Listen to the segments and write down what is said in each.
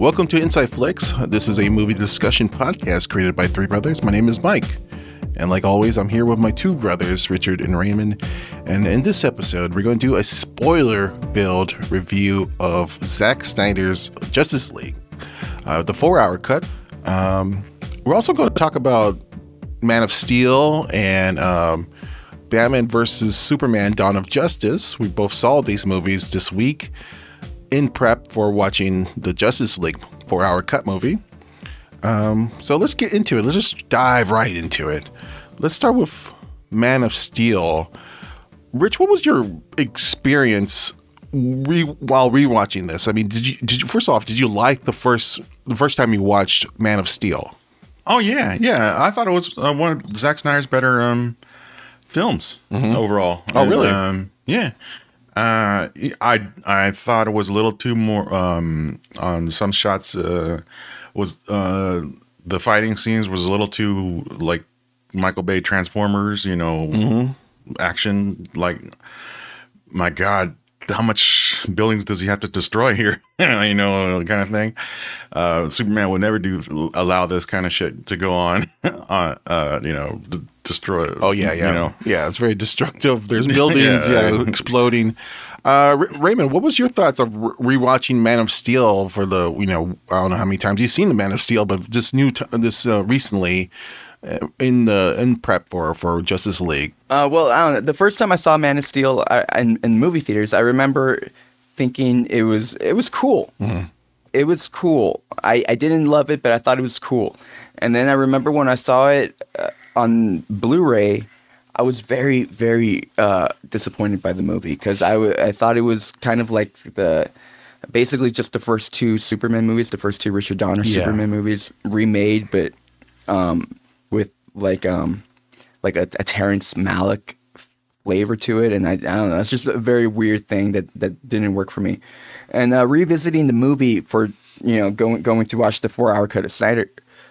Welcome to Inside Flicks. This is a movie discussion podcast created by three brothers. My name is Mike. And like always, I'm here with my two brothers, Richard and Raymond. And in this episode, we're going to do a spoiler filled review of Zack Snyder's Justice League, uh, the four hour cut. Um, we're also going to talk about Man of Steel and um, Batman versus Superman Dawn of Justice. We both saw these movies this week in prep for watching the Justice League four hour cut movie. Um, so let's get into it. Let's just dive right into it. Let's start with Man of Steel. Rich, what was your experience re- while rewatching this? I mean, did you did you first off did you like the first the first time you watched Man of Steel? Oh yeah, yeah. I thought it was uh, one of Zack Snyder's better um, films overall. Oh, really? um, yeah. Uh, I I thought it was a little too more um, on some shots. Uh, was uh, the fighting scenes was a little too like Michael Bay Transformers, you know, action. Like, my God, how much buildings does he have to destroy here? you know, kind of thing. Uh, Superman would never do allow this kind of shit to go on. uh, uh, you know, destroy. Oh yeah, yeah, You know, yeah. It's very destructive. There's buildings, yeah, Yeah. exploding. Uh, R- Raymond, what was your thoughts of re- rewatching Man of Steel for the you know I don't know how many times you've seen the Man of Steel, but this new t- this uh, recently uh, in the in prep for for Justice League. Uh, well, I don't know. The first time I saw Man of Steel I, in, in movie theaters, I remember thinking it was it was cool. It was cool. I, I didn't love it, but I thought it was cool. And then I remember when I saw it uh, on Blu-ray, I was very very uh, disappointed by the movie because I, w- I thought it was kind of like the basically just the first two Superman movies, the first two Richard Donner Yeah. Superman movies remade, but um, with like um, like a, a Terrence Malick flavor to it, and I, I don't know. It's just a very weird thing that that didn't work for me. And uh, revisiting the movie for you know going going to watch the four hour cut of Snyder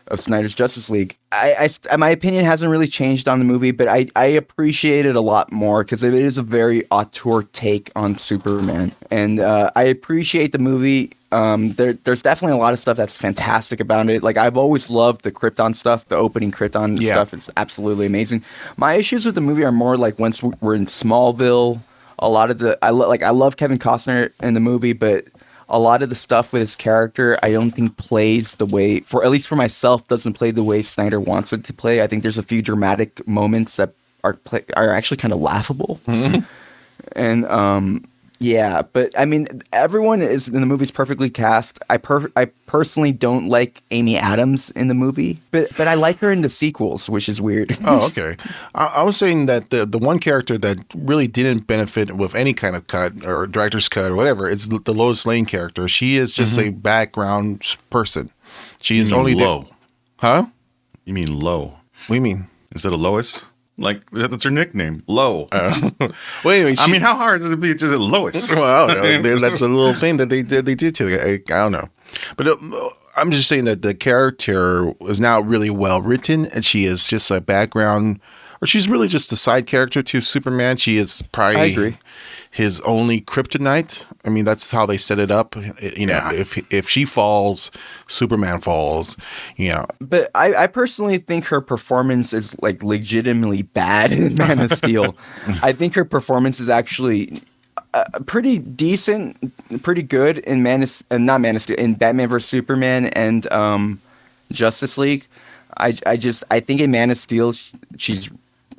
of Snyder's Justice League, I, I my opinion hasn't really changed on the movie, but I I appreciate it a lot more because it is a very auteur take on Superman, and uh, I appreciate the movie. Um, there, there's definitely a lot of stuff that's fantastic about it. Like I've always loved the Krypton stuff, the opening Krypton Yeah. stuff is absolutely amazing. My issues with the movie are more like once we're in Smallville, a lot of the I lo- like I love Kevin Costner in the movie, but a lot of the stuff with his character I don't think plays the way for at least for myself doesn't play the way Snyder wants it to play. I think there's a few dramatic moments that are play, are actually kind of laughable. And um yeah, but I mean everyone is in the movie's perfectly cast. I per- I personally don't like Amy Adams in the movie, but but I like her in the sequels, which is weird. Oh, okay. I, I was saying that the the one character that really didn't benefit with any kind of cut or director's cut or whatever is the Lois Lane character. She is just mm-hmm. a background person. She is mean only there- low. Huh? you mean low What do you mean? instead of Lois? Like that's her nickname, Low. Wait a minute. I mean, how hard is it to be just Lois? well, I don't know. There- that's a little thing that they did. They did to. I, I don't know, but uh, I'm just saying that the character is now really well written, and she is just a background, or she's really just a side character to Superman. She is probably I agree. His only kryptonite. I mean, that's how they set it up. You know, Yeah. if if she falls, Superman falls. You know, But I, I personally think her performance is like legitimately bad in Man of Steel. I think her performance is actually uh, pretty decent, pretty good in Man of, uh, not Man of Steel, in Batman vs Superman and um, Justice League. I, I just I think in Man of Steel sh- she's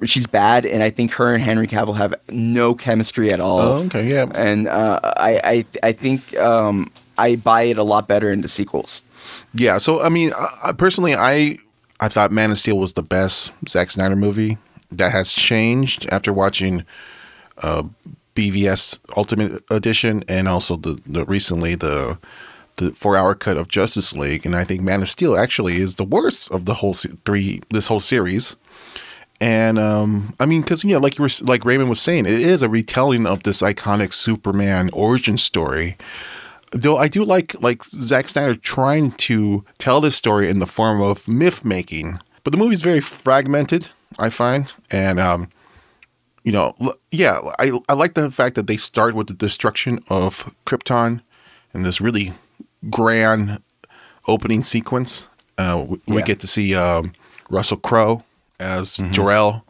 she's bad, and I think her and Henry Cavill have no chemistry at all. Oh, okay, yeah. And uh, I I I think um, I buy it a lot better in the sequels. Yeah, so I mean, I, I personally, I I thought Man of Steel was the best Zack Snyder movie. That has changed after watching uh, BVS Ultimate Edition and also the, the recently the the four hour cut of Justice League, and I think Man of Steel actually is the worst of the whole se- three this whole series. And um, I mean, because yeah, like you were like Raymond was saying, it is a retelling of this iconic Superman origin story though I do like like Zack Snyder trying to tell this story in the form of myth making, but the movie's very fragmented. I find, and um, you know, l- yeah, I I like the fact that they start with the destruction of Krypton, and this really grand opening sequence. Uh, we, we get to see um, Russell Crowe as Jor-El,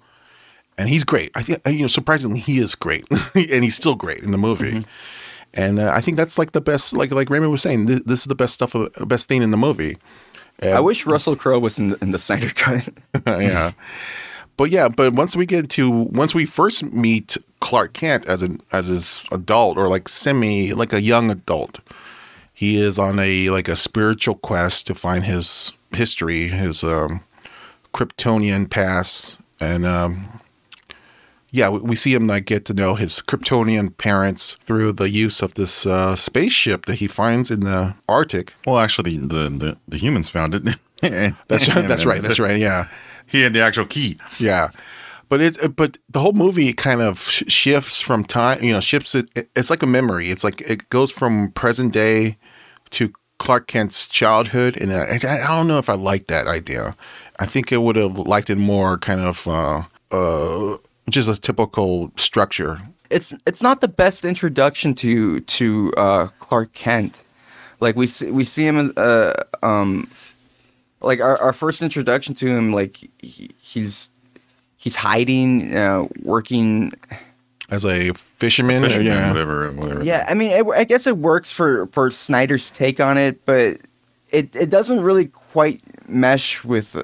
and he's great. I think you know surprisingly he is great, and he's still great in the movie. And uh, I think that's like the best. Like like Raymond was saying, this, this is the best stuff, of the best thing in the movie. And- I wish Russell Crowe was in the, in the Snyder Cut. yeah. But yeah, but once we get to once we first meet Clark Kent as an as his adult or like semi like a young adult, he is on a like a spiritual quest to find his history, his um, Kryptonian past, and um, yeah, we, we see him like get to know his Kryptonian parents through the use of this uh, spaceship that he finds in the Arctic. Well, actually, the the, the humans found it. That's right. That's right. That's right. Yeah. He had the actual key. Yeah, but it but the whole movie kind of shifts from time. You know, shifts it. it- It's like a memory. It's like it goes from present day to Clark Kent's childhood, and I, I don't know if I like that idea. I think I would have liked it more kind of uh, uh, just a typical structure. it's it's not the best introduction to to uh, Clark Kent. Like we see, we see him uh, um like our, our first introduction to him like he, he's he's hiding uh, working As a fisherman, Fisherman, yeah, whatever, whatever. yeah I mean it, I guess it works for for Snyder's take on it but it it doesn't really quite mesh with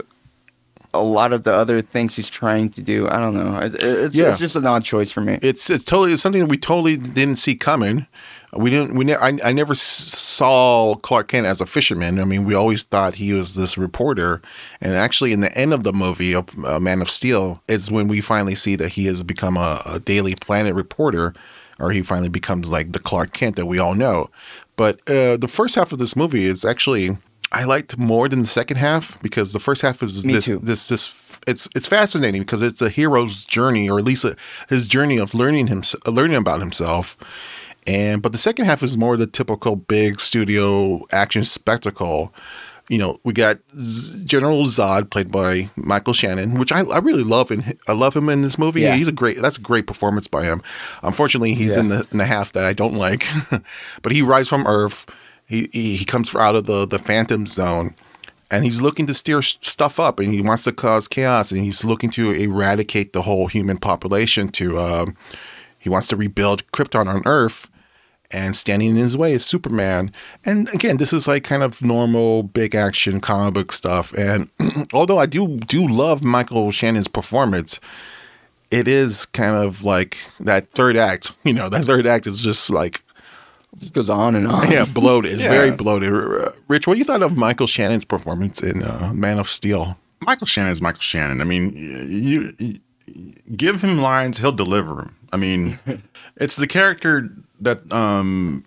a lot of the other things he's trying to do I don't know it, it's, Yeah. it's just an odd choice for me it's it's totally it's something that we totally didn't see coming. We didn't. We ne- I, I never saw Clark Kent as a fisherman. I mean, we always thought he was this reporter. And actually, in the end of the movie of uh, Man of Steel, it's when we finally see that he has become a, a Daily Planet reporter, or he finally becomes like the Clark Kent that we all know. But uh, the first half of this movie is actually I liked more than the second half because the first half is this this this it's it's fascinating because it's a hero's journey or at least a, his journey of learning him learning about himself. And but the second half is more the typical big studio action spectacle. You know we got general zod played by michael shannon which i, I really love and i love him in this movie. Yeah. he's a great that's a great performance by him. Unfortunately he's Yeah. in the in the half that i don't like. But he rides from earth he, he comes out of the the phantom zone and he's looking to steer stuff up and he wants to cause chaos and he's looking to eradicate the whole human population to um, he wants to rebuild krypton on earth and standing in his way is superman. And again this is like kind of normal big action comic book stuff and although i do do love michael shannon's performance it is kind of like that third act you know that third act is just like it goes on and on yeah bloated Yeah. very bloated rich what you thought of michael shannon's performance in uh, man of steel Michael Shannon is Michael Shannon. I mean, you, you give him lines, he'll deliver them. I mean, it's the character that um,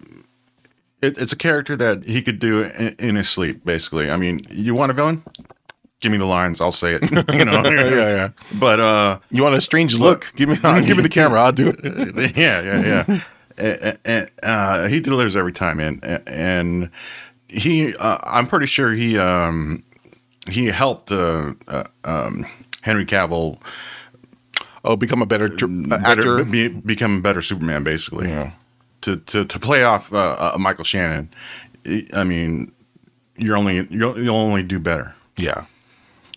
it, it's a character that he could do in, in his sleep. Basically, I mean, you want a villain? Give me the lines, I'll say it. you know, yeah yeah But uh, You want a strange look? Give me, give me the camera. I'll do it. yeah, yeah, yeah. And, uh, he delivers every time, and and he, uh, I'm pretty sure he um, he helped uh, uh, um, Henry Cavill Oh, become a better, tr- uh, better, actor. be, become a better Superman, basically. Yeah. To to to play off uh, uh, Michael Shannon, I mean, you're only you'll, you'll only do better. Yeah,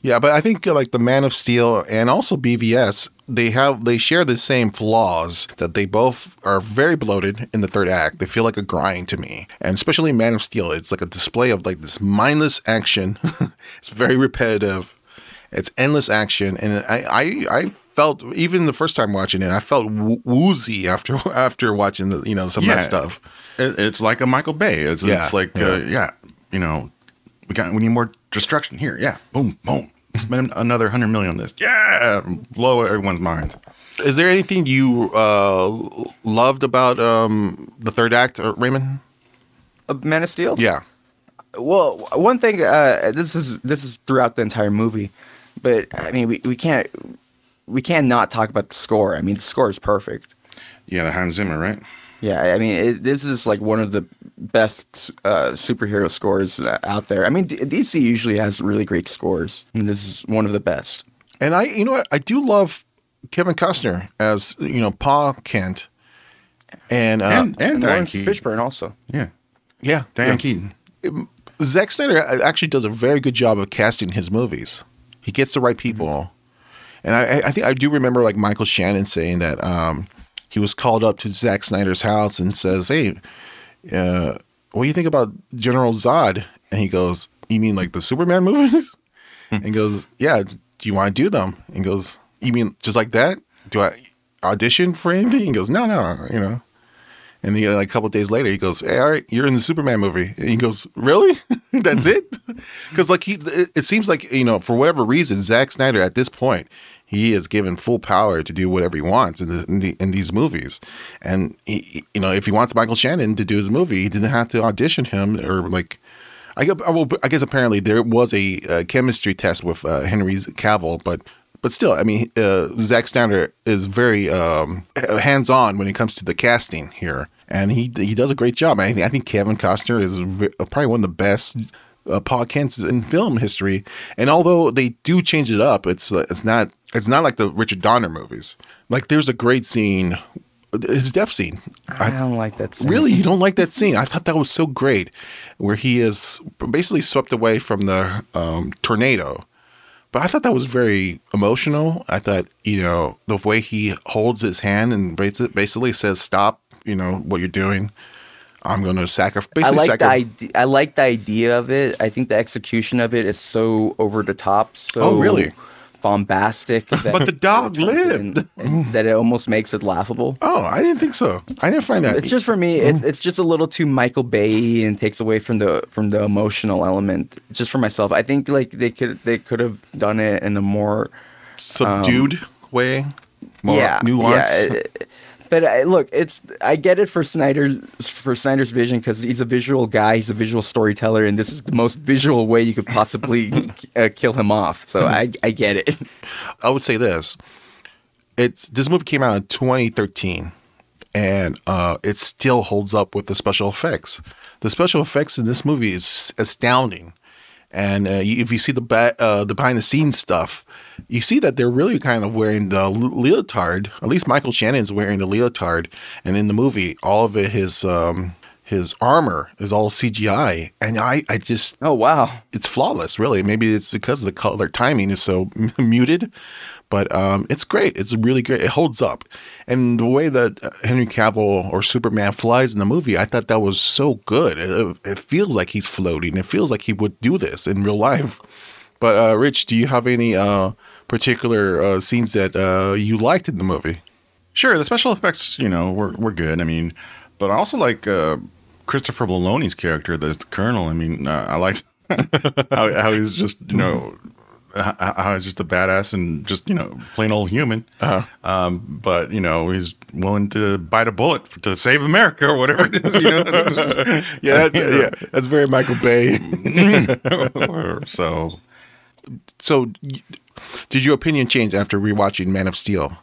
yeah, but I think uh, like the Man of Steel and also BVS, they have they share the same flaws that they both are very bloated in the third act. They feel like a grind to me, and especially Man of Steel, it's like a display of like this mindless action. it's very repetitive. It's endless action, and I I. I Felt even the first time watching it, I felt wo- woozy after after watching the you know some of that stuff. It, it's like a Michael Bay. It's, Yeah, it's like Uh, yeah, you know, we got we need more destruction here. Yeah, boom, boom. Spend another hundred million on this. Yeah, blow everyone's minds. Is there anything you uh, loved about um, the third act, uh, Raymond? Man of Steel. Yeah. Well, one thing. Uh, this is this is throughout the entire movie, but I mean, we, we can't we can't not talk about the score. I mean, the score is perfect. Yeah, the Hans Zimmer, right? Yeah, I mean, it, this is like one of the best uh, superhero scores uh, out there. I mean, D- DC usually has really great scores, and this is one of the best. And I, you know what, I do love Kevin Costner as you know Pa Kent, and, uh, and and Diane Lawrence Keaton. Fishburne also. Yeah, yeah, Diane yeah. Keaton. Zack Snyder actually does a very good job of casting his movies. He gets the right people, and I, I think I do remember like Michael Shannon saying that um, he was called up to Zack Snyder's house and says, "Hey, uh, what do you think about General Zod?" And he goes, "You mean like the Superman movies?" and goes, "Yeah. Do you want to do them?" And goes, "You mean just like that? Do I audition for anything?" And goes, "No, no, you know." And then like a couple days later, he goes, "Hey, all right, you're in the Superman movie." And he goes, "Really? That's it?" Because like he, it seems like you know, for whatever reason, Zack Snyder at this point, he is given full power to do whatever he wants in, the, in, the, in these movies. And he, you know, if he wants Michael Shannon to do his movie, he didn't have to audition him or like. I guess, well, I guess apparently there was a, a chemistry test with uh, Henry Cavill, but but still, I mean, uh, Zack Snyder is very um, hands on when it comes to the casting here, and he he does a great job. I think, I think Kevin Costner is probably one of the best uh, Pa Kent's in film history. And although they do change it up, it's uh, it's not it's not like the Richard Donner movies. Like there's a great scene, his death scene. I don't like that scene. Really, you don't like that scene? I thought that was so great, where he is basically swept away from the um, tornado. But I thought that was very emotional. I thought, you know, the way he holds his hand and basically says, "Stop," you know, what you're doing. I'm going to sacrifice. I like the idea. I like the idea of it. I think the execution of it is so over the top. So oh, really? Bombastic. but the dog lived. that it almost makes it laughable. Oh, I didn't think so. I didn't find that. It's just for me. It's it's just a little too Michael Bay and takes away from the from the emotional element. Just for myself, I think like they could they could have done it in a more subdued um, way, more yeah, nuanced. Yeah, but I, look, it's I get it for Snyder's for Snyder's vision because he's a visual guy, he's a visual storyteller, and this is the most visual way you could possibly uh, kill him off. So I I get it. I would say this: it's this movie came out in 2013, and uh, it still holds up with the special effects. The special effects in this movie is astounding, and uh, if you see the ba- uh, the behind the scenes stuff you see that they're really kind of wearing the leotard. At least Michael Shannon's wearing the leotard, and in the movie, all of it his um, his armor is all CGI, and I I just oh wow, it's flawless. Really, maybe it's because the color timing is so muted, but um, it's great. It's really great. It holds up, and the way that uh, Henry Cavill or Superman flies in the movie, I thought that was so good. It, it feels like he's floating. It feels like he would do this in real life. But uh, Rich, do you have any uh, particular uh, scenes that uh, you liked in the movie? Sure, the special effects, you know, were were good. I mean, but I also like uh, Christopher Meloni's character as the Colonel. I mean, uh, I liked how, how he's just, you know, how he's just a badass and just you know plain old human. Uh-huh. Um, but you know he's willing to bite a bullet to save America or whatever it is. You know? yeah, that's, yeah, that's very Michael Bay. so, so did your opinion change after rewatching Man of Steel?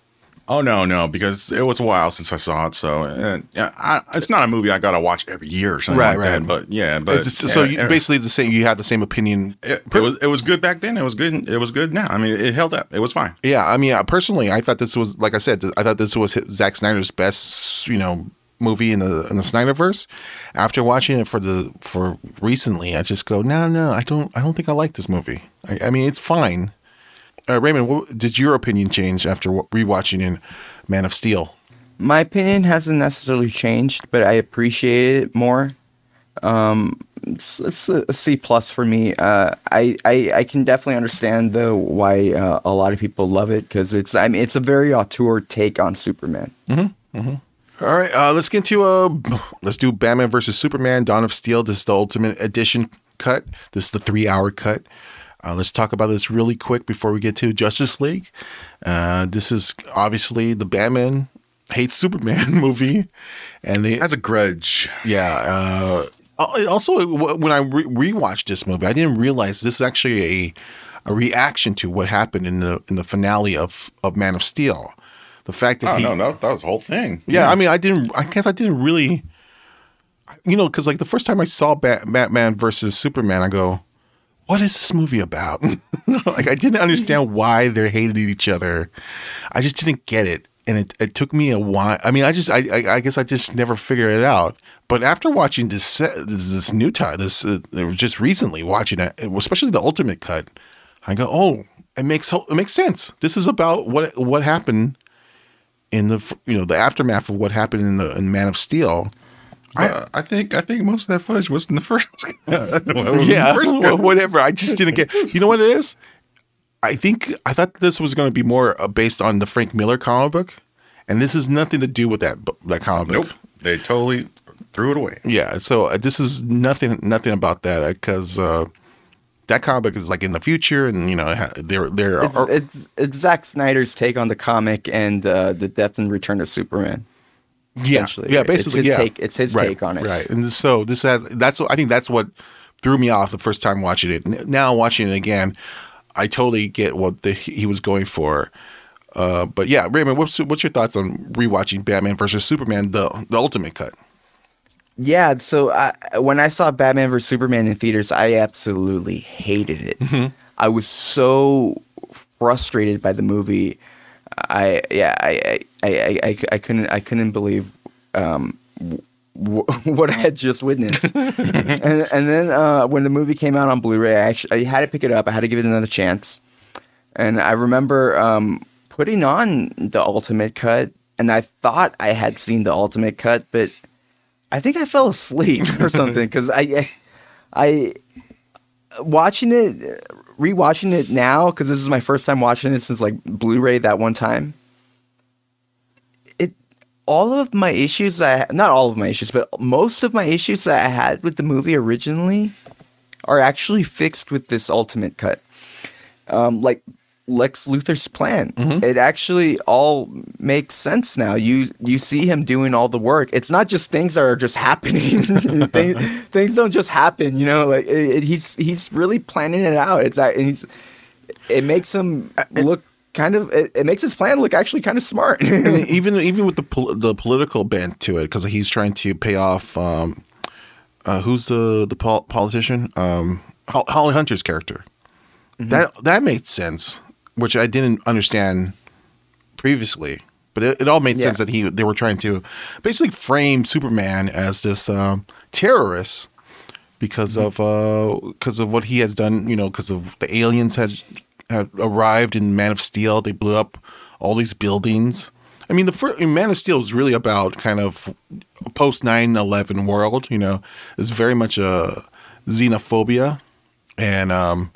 Oh no, no, because it was a while since I saw it, so uh, I, it's not a movie I gotta watch every year or something right, like right. That, but yeah, but it's, so you, basically the same. You had the same opinion. It, it, was it was good back then. It was good. It was good now. I mean, it held up. It was fine. Yeah, I mean, personally, I thought this was like I said. I thought this was Zack Snyder's best, you know, movie in the in the Snyderverse. After watching it for the for recently, I just go, no, no, I don't, I don't think I like this movie. I, I mean, it's fine uh, Raymond, what, did your opinion change after rewatching in Man of Steel? My opinion hasn't necessarily changed, but I appreciate it more. Um, it's, it's a C plus for me. Uh, I, I I can definitely understand though why uh, a lot of people love it because it's I mean it's a very auteur take on Superman. Mm-hmm. Mm-hmm. All right, uh, let's get into uh, let's do Batman versus Superman: Dawn of Steel. This is the Ultimate Edition cut. This is the three hour cut. Uh, let's talk about this really quick before we get to Justice League. Uh, this is obviously the Batman hates Superman movie, and it has a grudge. Yeah. Uh, also, when I re- rewatched this movie, I didn't realize this is actually a a reaction to what happened in the in the finale of of Man of Steel. The fact that oh, he, no, no, that was the whole thing. Yeah, yeah, I mean, I didn't. I guess I didn't really. You know, because like the first time I saw Bat- Batman versus Superman, I go, what is this movie about? like I didn't understand why they hated each other. I just didn't get it. and it, it took me a while. I mean, I just I, I, I guess I just never figured it out. But after watching this set, this, this new time, this uh, just recently watching it, especially the ultimate cut, I go, oh, it makes it makes sense. This is about what what happened in the you know the aftermath of what happened in the in Man of Steel. I, I think I think most of that footage was in the first. yeah, well, whatever. I just didn't get. You know what it is? I think I thought this was going to be more uh, based on the Frank Miller comic book, and this has nothing to do with that that comic book. Nope, they totally threw it away. Yeah, so uh, this is nothing nothing about that because uh, that comic is like in the future, and you know they're they're it's, it's, it's Zack Snyder's take on the comic and uh, the death and return of Superman. Yeah, yeah, basically, it's his yeah. take. It's his right, take on it. right? And so this has that's I think that's what threw me off the first time watching it. Now watching it again, I totally get what the, he was going for. Uh, but yeah, Raymond, what's what's your thoughts on rewatching Batman versus Superman, the the ultimate cut? Yeah, so I, when I saw Batman vs Superman in theaters, I absolutely hated it. Mm-hmm. I was so frustrated by the movie. I yeah, I I, I, I, I couldn't I couldn't believe um, w- what I had just witnessed. and and then uh, when the movie came out on Blu-ray, I actually I had to pick it up. I had to give it another chance. And I remember um, putting on the ultimate cut, and I thought I had seen the ultimate cut, but I think I fell asleep or something because I, I, watching it, rewatching it now because this is my first time watching it since like Blu-ray that one time. It, all of my issues that I, not all of my issues, but most of my issues that I had with the movie originally are actually fixed with this ultimate cut. Um, like Lex Luthor's plan. Mm-hmm. It actually all makes sense now. You you see him doing all the work. It's not just things that are just happening. things, things don't just happen. You know, like it, it, he's he's really planning it out. It's that he's it makes him look kind of it, it makes his plan look actually kind of smart. even even with the pol- the political bent to it, because he's trying to pay off. Um, uh, who's the the pol- politician? Um, Holly Hunter's character. That that made sense, which I didn't understand previously. But it, it all made sense that he they were trying to basically frame Superman as this um, terrorist because of uh because of what he has done. You know, because of the aliens had had arrived in Man of Steel. They blew up all these buildings. I mean, the first, Man of Steel is really about kind of post 9-11 world. You know, it's very much a xenophobia, and um,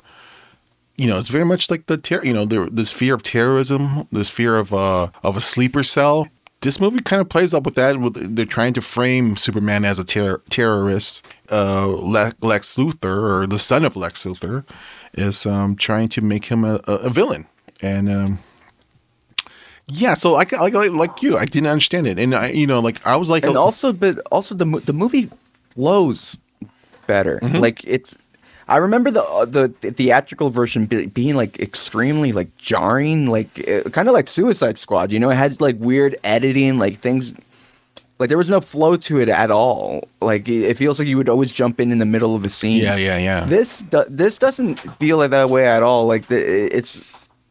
you know, it's very much like the ter- you know, there, this fear of terrorism, this fear of uh of a sleeper cell. This movie kind of plays up with that. With they're trying to frame Superman as a ter- terrorist. Uh, Le- Lex Luthor, or the son of Lex Luthor, is um, trying to make him a, a, villain, and um, yeah. So like, like like you, I didn't understand it, and I you know like I was like, and also but also the the movie flows better Mm-hmm. like it's i remember the uh, the, the theatrical version be, being like extremely like jarring like uh, kind of like suicide squad you know it had like weird editing like things like there was no flow to it at all like it, it feels like you would always jump in in the middle of a scene yeah, yeah, yeah. this do- this doesn't feel like that way at all. Like the, it's,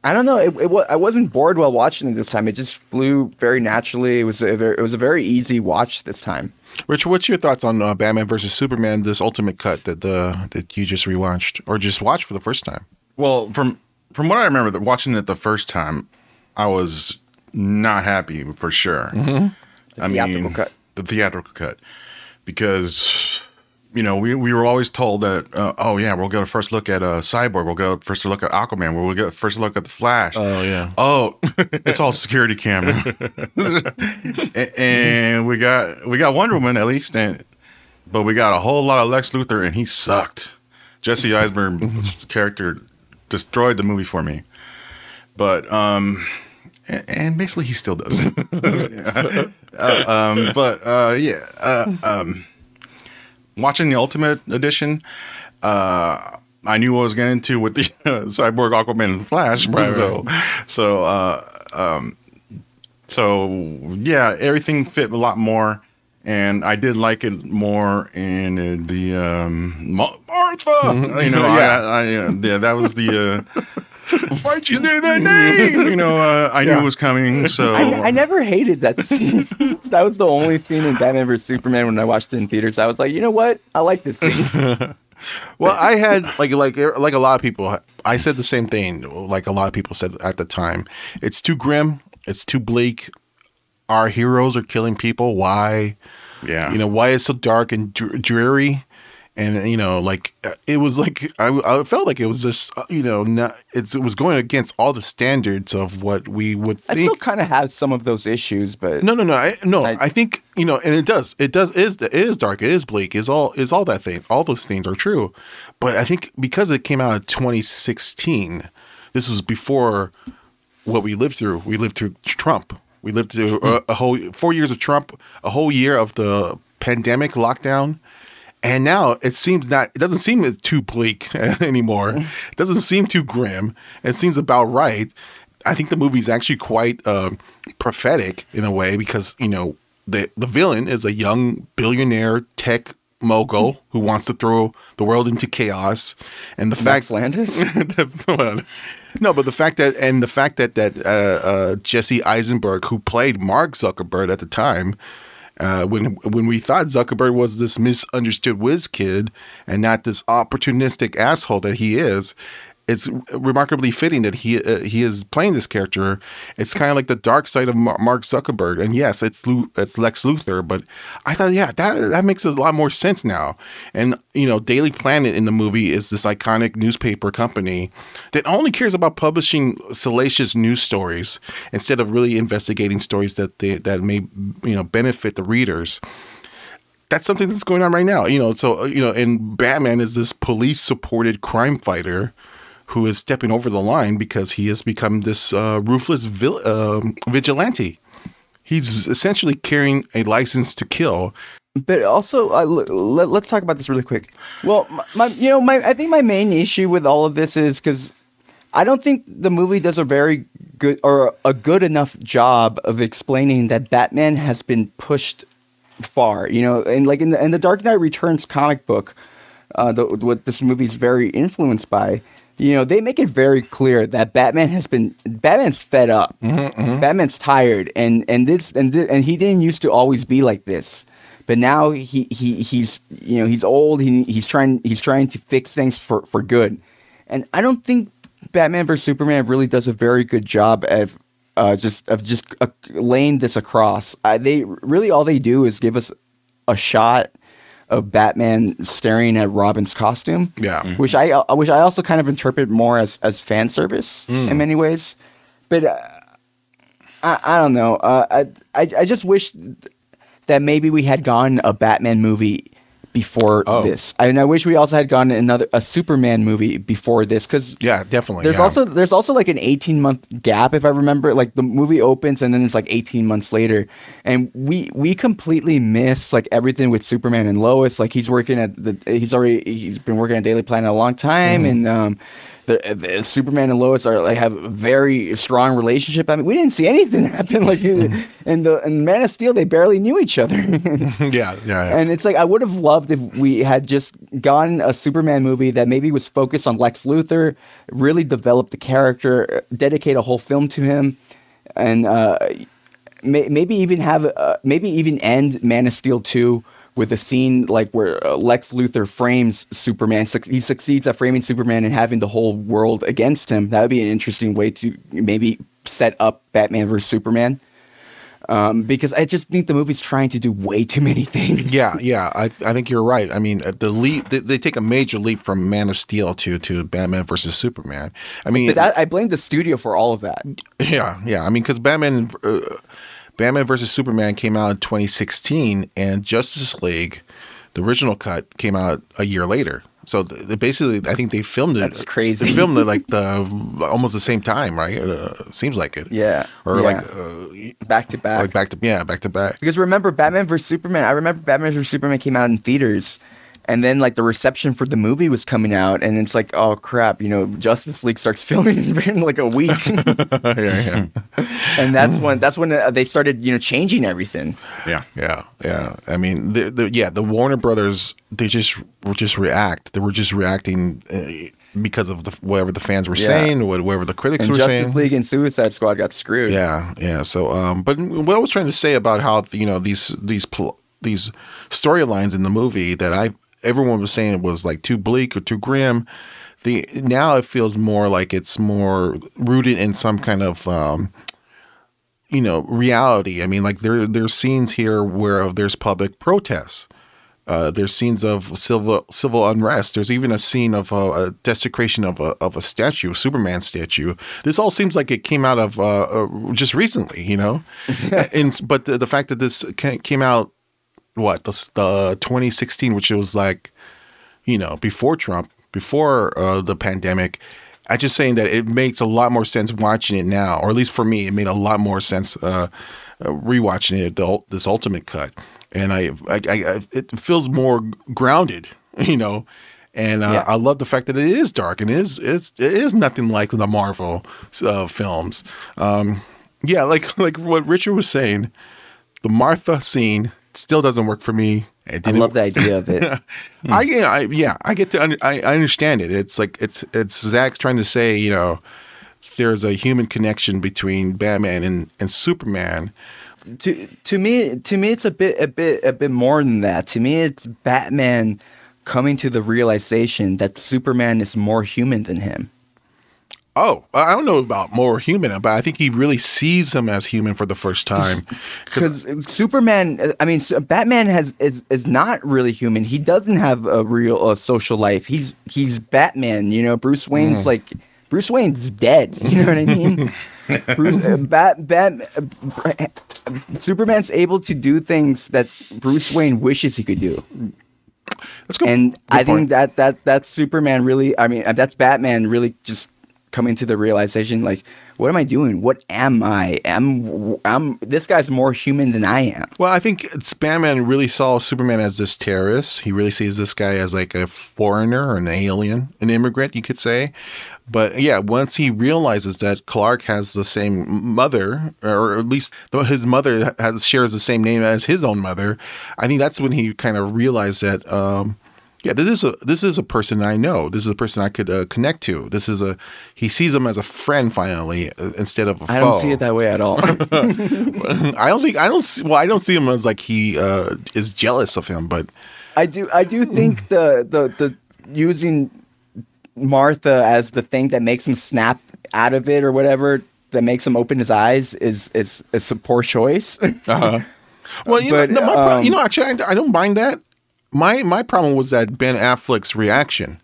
I don't know. It, it I wasn't bored while watching it this time. It just flew very naturally. It was a very, it was a very easy watch this time. Rich, what's your thoughts on uh, Batman versus Superman? This ultimate cut that the that you just rewatched or just watched for the first time. Well, from from what I remember, that watching it the first time, I was not happy for sure. I theatrical mean, cut. the theatrical cut, because you know we, we were always told that uh, oh yeah we'll get a first look at uh, Cyborg, we'll get a first look at Aquaman, we'll get a first look at the Flash. Oh, yeah. Oh, it's all security camera, A- and we got we got Wonder Woman at least, and but we got a whole lot of Lex Luthor, and he sucked. Jesse Eisenberg's character destroyed the movie for me. But um, and basically he still does it. Yeah. Uh, um, but uh, yeah, uh, um, watching the Ultimate Edition, uh, I knew what I was getting into with the uh, Cyborg, Aquaman, and Flash. So, so, uh, um, so yeah, everything fit a lot more, and I did like it more in uh, the um, Ma- Martha. You know, Yeah. I, I, uh, yeah, that was the. Why'd you say that name? You know, uh, I knew it was coming. So I, I never hated that scene. that was the only scene in Batman vs Superman when I watched it in theaters. I was like, you know what? I like this scene. Well, I had like like like a lot of people. I said the same thing. Like a lot of people said at the time. It's too grim. It's too bleak. Our heroes are killing people. Why? yeah, You know why it's so dark and dreary. And you know, like uh, it was like I, I felt like it was just uh, you know not it's it was going against all the standards of what we would I think. still kind of has some of those issues, but No, no, no. I, no, I- I, think you know, and it does. It does. It is it is dark. It is bleak. Is all is all that thing. All those things are true, but I think because it came out in 2016, this was before what we lived through. We lived through Trump. We lived through a, a whole four years of Trump, a whole year of the pandemic lockdown. And now it seems not. It doesn't seem too bleak anymore. It doesn't seem too grim. It seems about right. I think the movie's actually quite um, prophetic in a way because you know the the villain is a young billionaire tech mogul who wants to throw the world into chaos, and the Max fact Landis. the- no, but the fact that and the fact that that uh, uh, Jesse Eisenberg, who played Mark Zuckerberg at the time, uh, when when we thought Zuckerberg was this misunderstood whiz kid and not this opportunistic asshole that he is, it's remarkably fitting that he uh, he is playing this character. It's kind of like the dark side of Mar- Mark Zuckerberg, and yes, it's Lu- it's Lex Luthor. But I thought, yeah, that that makes a lot more sense now. And you know, Daily Planet in the movie is this iconic newspaper company that only cares about publishing salacious news stories instead of really investigating stories that they that may you know benefit the readers that's something that's going on right now. You know, so uh, you know, and Batman is this police supported crime fighter who is stepping over the line because he has become this uh, ruthless vil- um vigilante. He's essentially carrying a license to kill. But also, uh, let, let's talk about this really quick. Well, my you know, my I think my main issue with all of this is because I don't think the movie does a very good or a good enough job of explaining that Batman has been pushed far. You know, and like in the in the Dark Knight Returns comic book, uh, the, what this movie's very influenced by. You know, they make it very clear that Batman has been Batman's fed up. Batman's tired, and and this and thi- and he didn't used to always be like this, but now he he he's you know he's old. He he's trying he's trying to fix things for for good, and I don't think Batman vs Superman really does a very good job of uh, just of just uh, laying this across. Uh, they really all they do is give us a shot of Batman staring at Robin's costume. Yeah. Mhm. which I uh, which I also kind of interpret more as as fan service in many ways, but. Uh, I, I don't know. Uh, I, I I just wish th- that maybe we had gotten a Batman movie before Oh. this, and I wish we also had gotten another a Superman movie before this because Yeah, definitely. there's yeah. also there's also like an 18 month gap if I remember. Like the movie opens and then it's like 18 months later, and we we completely miss like everything with Superman and Lois. Like he's working at the he's already he's been working at Daily Planet a long time, Mm-hmm. and um, the, the Superman and Lois are like have a very strong relationship. I mean, we didn't see anything happen. Like Mm-hmm. in the in Man of Steel, they barely knew each other. yeah, yeah, yeah. And it's like I would have loved if we had just gotten a Superman movie that maybe was focused on Lex Luthor, really develop the character, dedicate a whole film to him, and uh, may, maybe even have uh, maybe even end Man of Steel two with a scene like where uh, Lex Luthor frames Superman. He succeeds at framing Superman and having the whole world against him. That would be an interesting way to maybe set up Batman versus Superman. Um, because I just think the movie's trying to do way too many things. yeah, yeah. I, I think you're right. I mean, uh, the leap they, they take a major leap from Man of Steel to to Batman versus Superman. I mean, But that, I blame the studio for all of that. Yeah, yeah. I mean, because Batman, uh, Batman versus Superman came out in 2016, and Justice League, the original cut, came out a year later. So basically, I think they filmed it. That's crazy. They filmed it like the almost the same time, right? Uh, seems like it. Yeah, Or yeah. like, uh, Back to back. like back to yeah, back to back. because remember, Batman vs Superman. I remember Batman vs Superman came out in theaters, and then like the reception for the movie was coming out, and it's like, oh crap, you know, Justice League starts filming in like a week, yeah, yeah, and that's when that's when uh, they started, you know, changing everything. Yeah. yeah, yeah. I mean, the, the yeah, the Warner Brothers, they just were just react. They were just reacting. Uh, because of the whatever the fans were Yeah. saying, what- whatever the critics And were Justice saying. Justice League and Suicide Squad got screwed. Yeah, yeah. So, um, but what I was trying to say about how you know these these pl- these storylines in the movie that I everyone was saying it was like too bleak or too grim. The now it feels more like it's more rooted in some kind of um, you know reality. I mean, like there there's scenes here where there's public protests. Uh, there's scenes of civil civil unrest. There's even a scene of a, a desecration of a of a statue, a Superman statue. This all seems like it came out of uh, uh, just recently, you know. and but the, the fact that this came out, what the, the 2016, which was like, you know, before Trump, before uh, the pandemic. I'm just saying that it makes a lot more sense watching it now, or at least for me, it made a lot more sense uh, uh, rewatching it the, this ultimate cut, and I, I, I, I it feels more grounded, you know, and uh, Yeah. I love the fact that it is dark and it is it's it is nothing like the Marvel uh, films. Um, yeah, like like what Richard was saying, the Martha scene still doesn't work for me. I love the idea of it. Hmm. I, yeah, I yeah, I get to under, I, I understand it. It's like it's it's Zack trying to say, you know, there's a human connection between Batman and, and Superman. to to me to me it's a bit a bit a bit more than that. To me it's Batman coming to the realization that Superman is more human than him. Oh, I don't know about more human, but I think he really sees him as human for the first time. Because Superman, I mean, Batman has is, is not really human. He doesn't have a real uh, social life. He's he's Batman. You know, Bruce Wayne's like Bruce Wayne's dead. You know what I mean? Bruce, uh, Bat Bat uh, Superman's able to do things that Bruce Wayne wishes he could do. That's good. and good I think point. that that that's Superman really. I mean, that's Batman really just coming to the realization, like, what am I doing? What am I? I'm I'm this guy's more human than I am. Well, I think it's Batman really saw Superman as this terrorist. He really sees this guy as like a foreigner or an alien, an immigrant, you could say. But yeah, once he realizes that Clark has the same mother, or at least his mother has shares the same name as his own mother, I think that's when he kind of realized that. Um, yeah, this is a this is a person I know. This is a person I could uh, connect to. This is a he sees him as a friend finally uh, instead of a foe. I don't see it that way at all. I don't think I don't see, well I don't see him as like he uh, is jealous of him, but I do I do think the the the using Martha as the thing that makes him snap out of it or whatever that makes him open his eyes is is, is a poor choice. uh-huh. well, you But, know, no, pro- um, you know, actually, I, I don't mind that. My my problem was that Ben Affleck's reaction.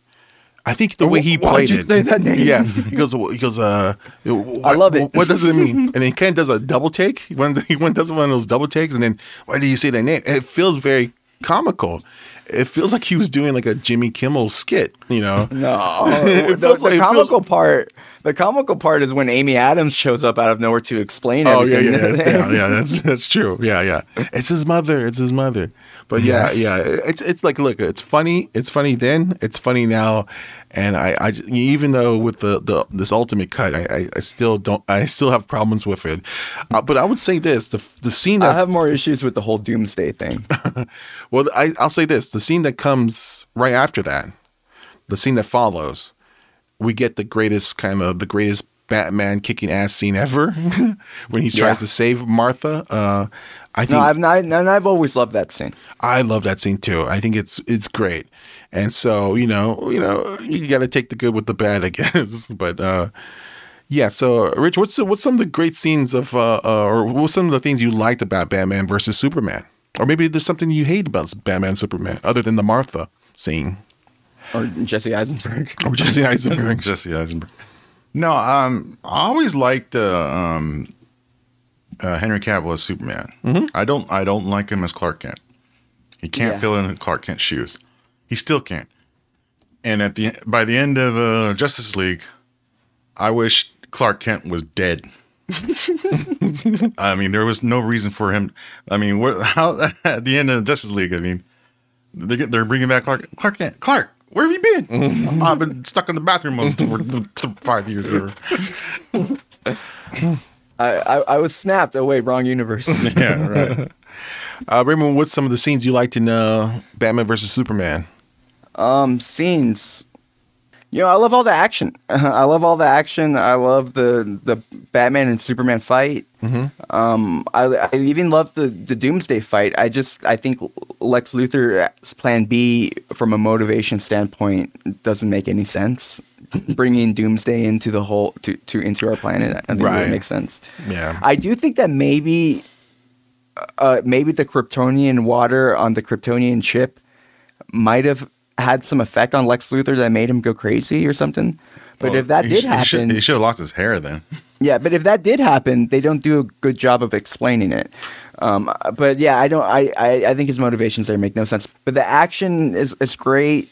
I think the way he Why'd played you it. say that name? Yeah, he goes. He goes. Uh, I love it. What does it mean? And then Ken does a double take. When he went does one of those double takes, and then why do you say that name? It feels very comical. It feels like he was doing like a Jimmy Kimmel skit. You know. No, It the, feels the like- it feels- comical part. The comical part is when Amy Adams shows up out of nowhere to explain Oh yeah, yeah, that's, yeah, yeah, that's that's true. Yeah, yeah. It's his mother. It's his mother. But yeah, yeah. It's it's like look, it's funny. It's funny then. It's funny now. And I, I even though with the, the this ultimate cut, I, I, I still don't. I still have problems with it. Uh, but I would say this: the the scene I have more issues with the whole Doomsday thing. well, I, I'll say this: the scene that comes right after that, the scene that follows, we get the greatest kind of the greatest Batman kicking ass scene ever when he tries Yeah. to save Martha. Uh, I think No, I've not, and I've always loved that scene. I love that scene too. I think it's it's great. And so, you know, you know, you got to take the good with the bad, I guess. But uh yeah, so Rich, what's what's some of the great scenes of uh, uh or what's some of the things you liked about Batman versus Superman? Or maybe there's something you hate about Batman Superman other than the Martha scene Or Jesse Eisenberg. or Jesse Eisenberg. Jesse Eisenberg. No, um, I always liked uh, um, uh, Henry Cavill as Superman. I don't, I don't like him as Clark Kent. He can't Yeah. fill in Clark Kent's shoes. He still can't. And at the by the end of uh, Justice League, I wish Clark Kent was dead. I mean, there was no reason for him. I mean, what, how at the end of Justice League? I mean, they get, they're bringing back Clark. Clark Kent. Clark, where have you been? I've been stuck in the bathroom for five years. I, I, I was snapped. Oh wait, wrong universe. yeah, right. Uh Raymond, what's some of the scenes you liked in uh Batman versus Superman? um, scenes. You know, I love all the action. I love all the action. I love the the Batman and Superman fight. Um, I, I even love the the Doomsday fight. I just I think Lex Luthor's Plan B, from a motivation standpoint, doesn't make any sense. Bringing Doomsday into the whole to, to into our planet, I think Right. really makes sense. Yeah. I do think that maybe, uh, maybe the Kryptonian water on the Kryptonian ship might have had some effect on Lex Luthor that made him go crazy or something. But if that did he should- happen, he should have lost his hair then. yeah. But if that did happen, they don't do a good job of explaining it. Um, but yeah, I don't. I, I, I think his motivations there make no sense. But the action is is great.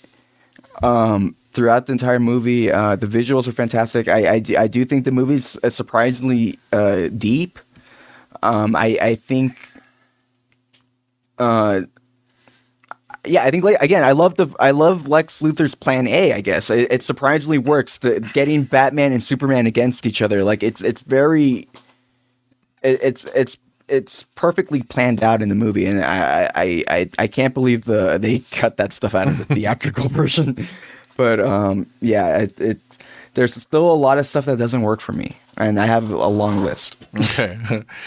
Um, throughout the entire movie, uh, the visuals are fantastic. I, I, I do think the movie's uh, surprisingly uh, deep. Um, I, I think uh yeah i think like again i love the i love lex luthor's plan a i guess it, it surprisingly works the, getting batman and superman against each other like it's it's very it, it's it's it's perfectly planned out in the movie and i i i, I can't believe the they cut that stuff out of the theatrical version but um yeah it, it there's still a lot of stuff that doesn't work for me and i have a long list Okay.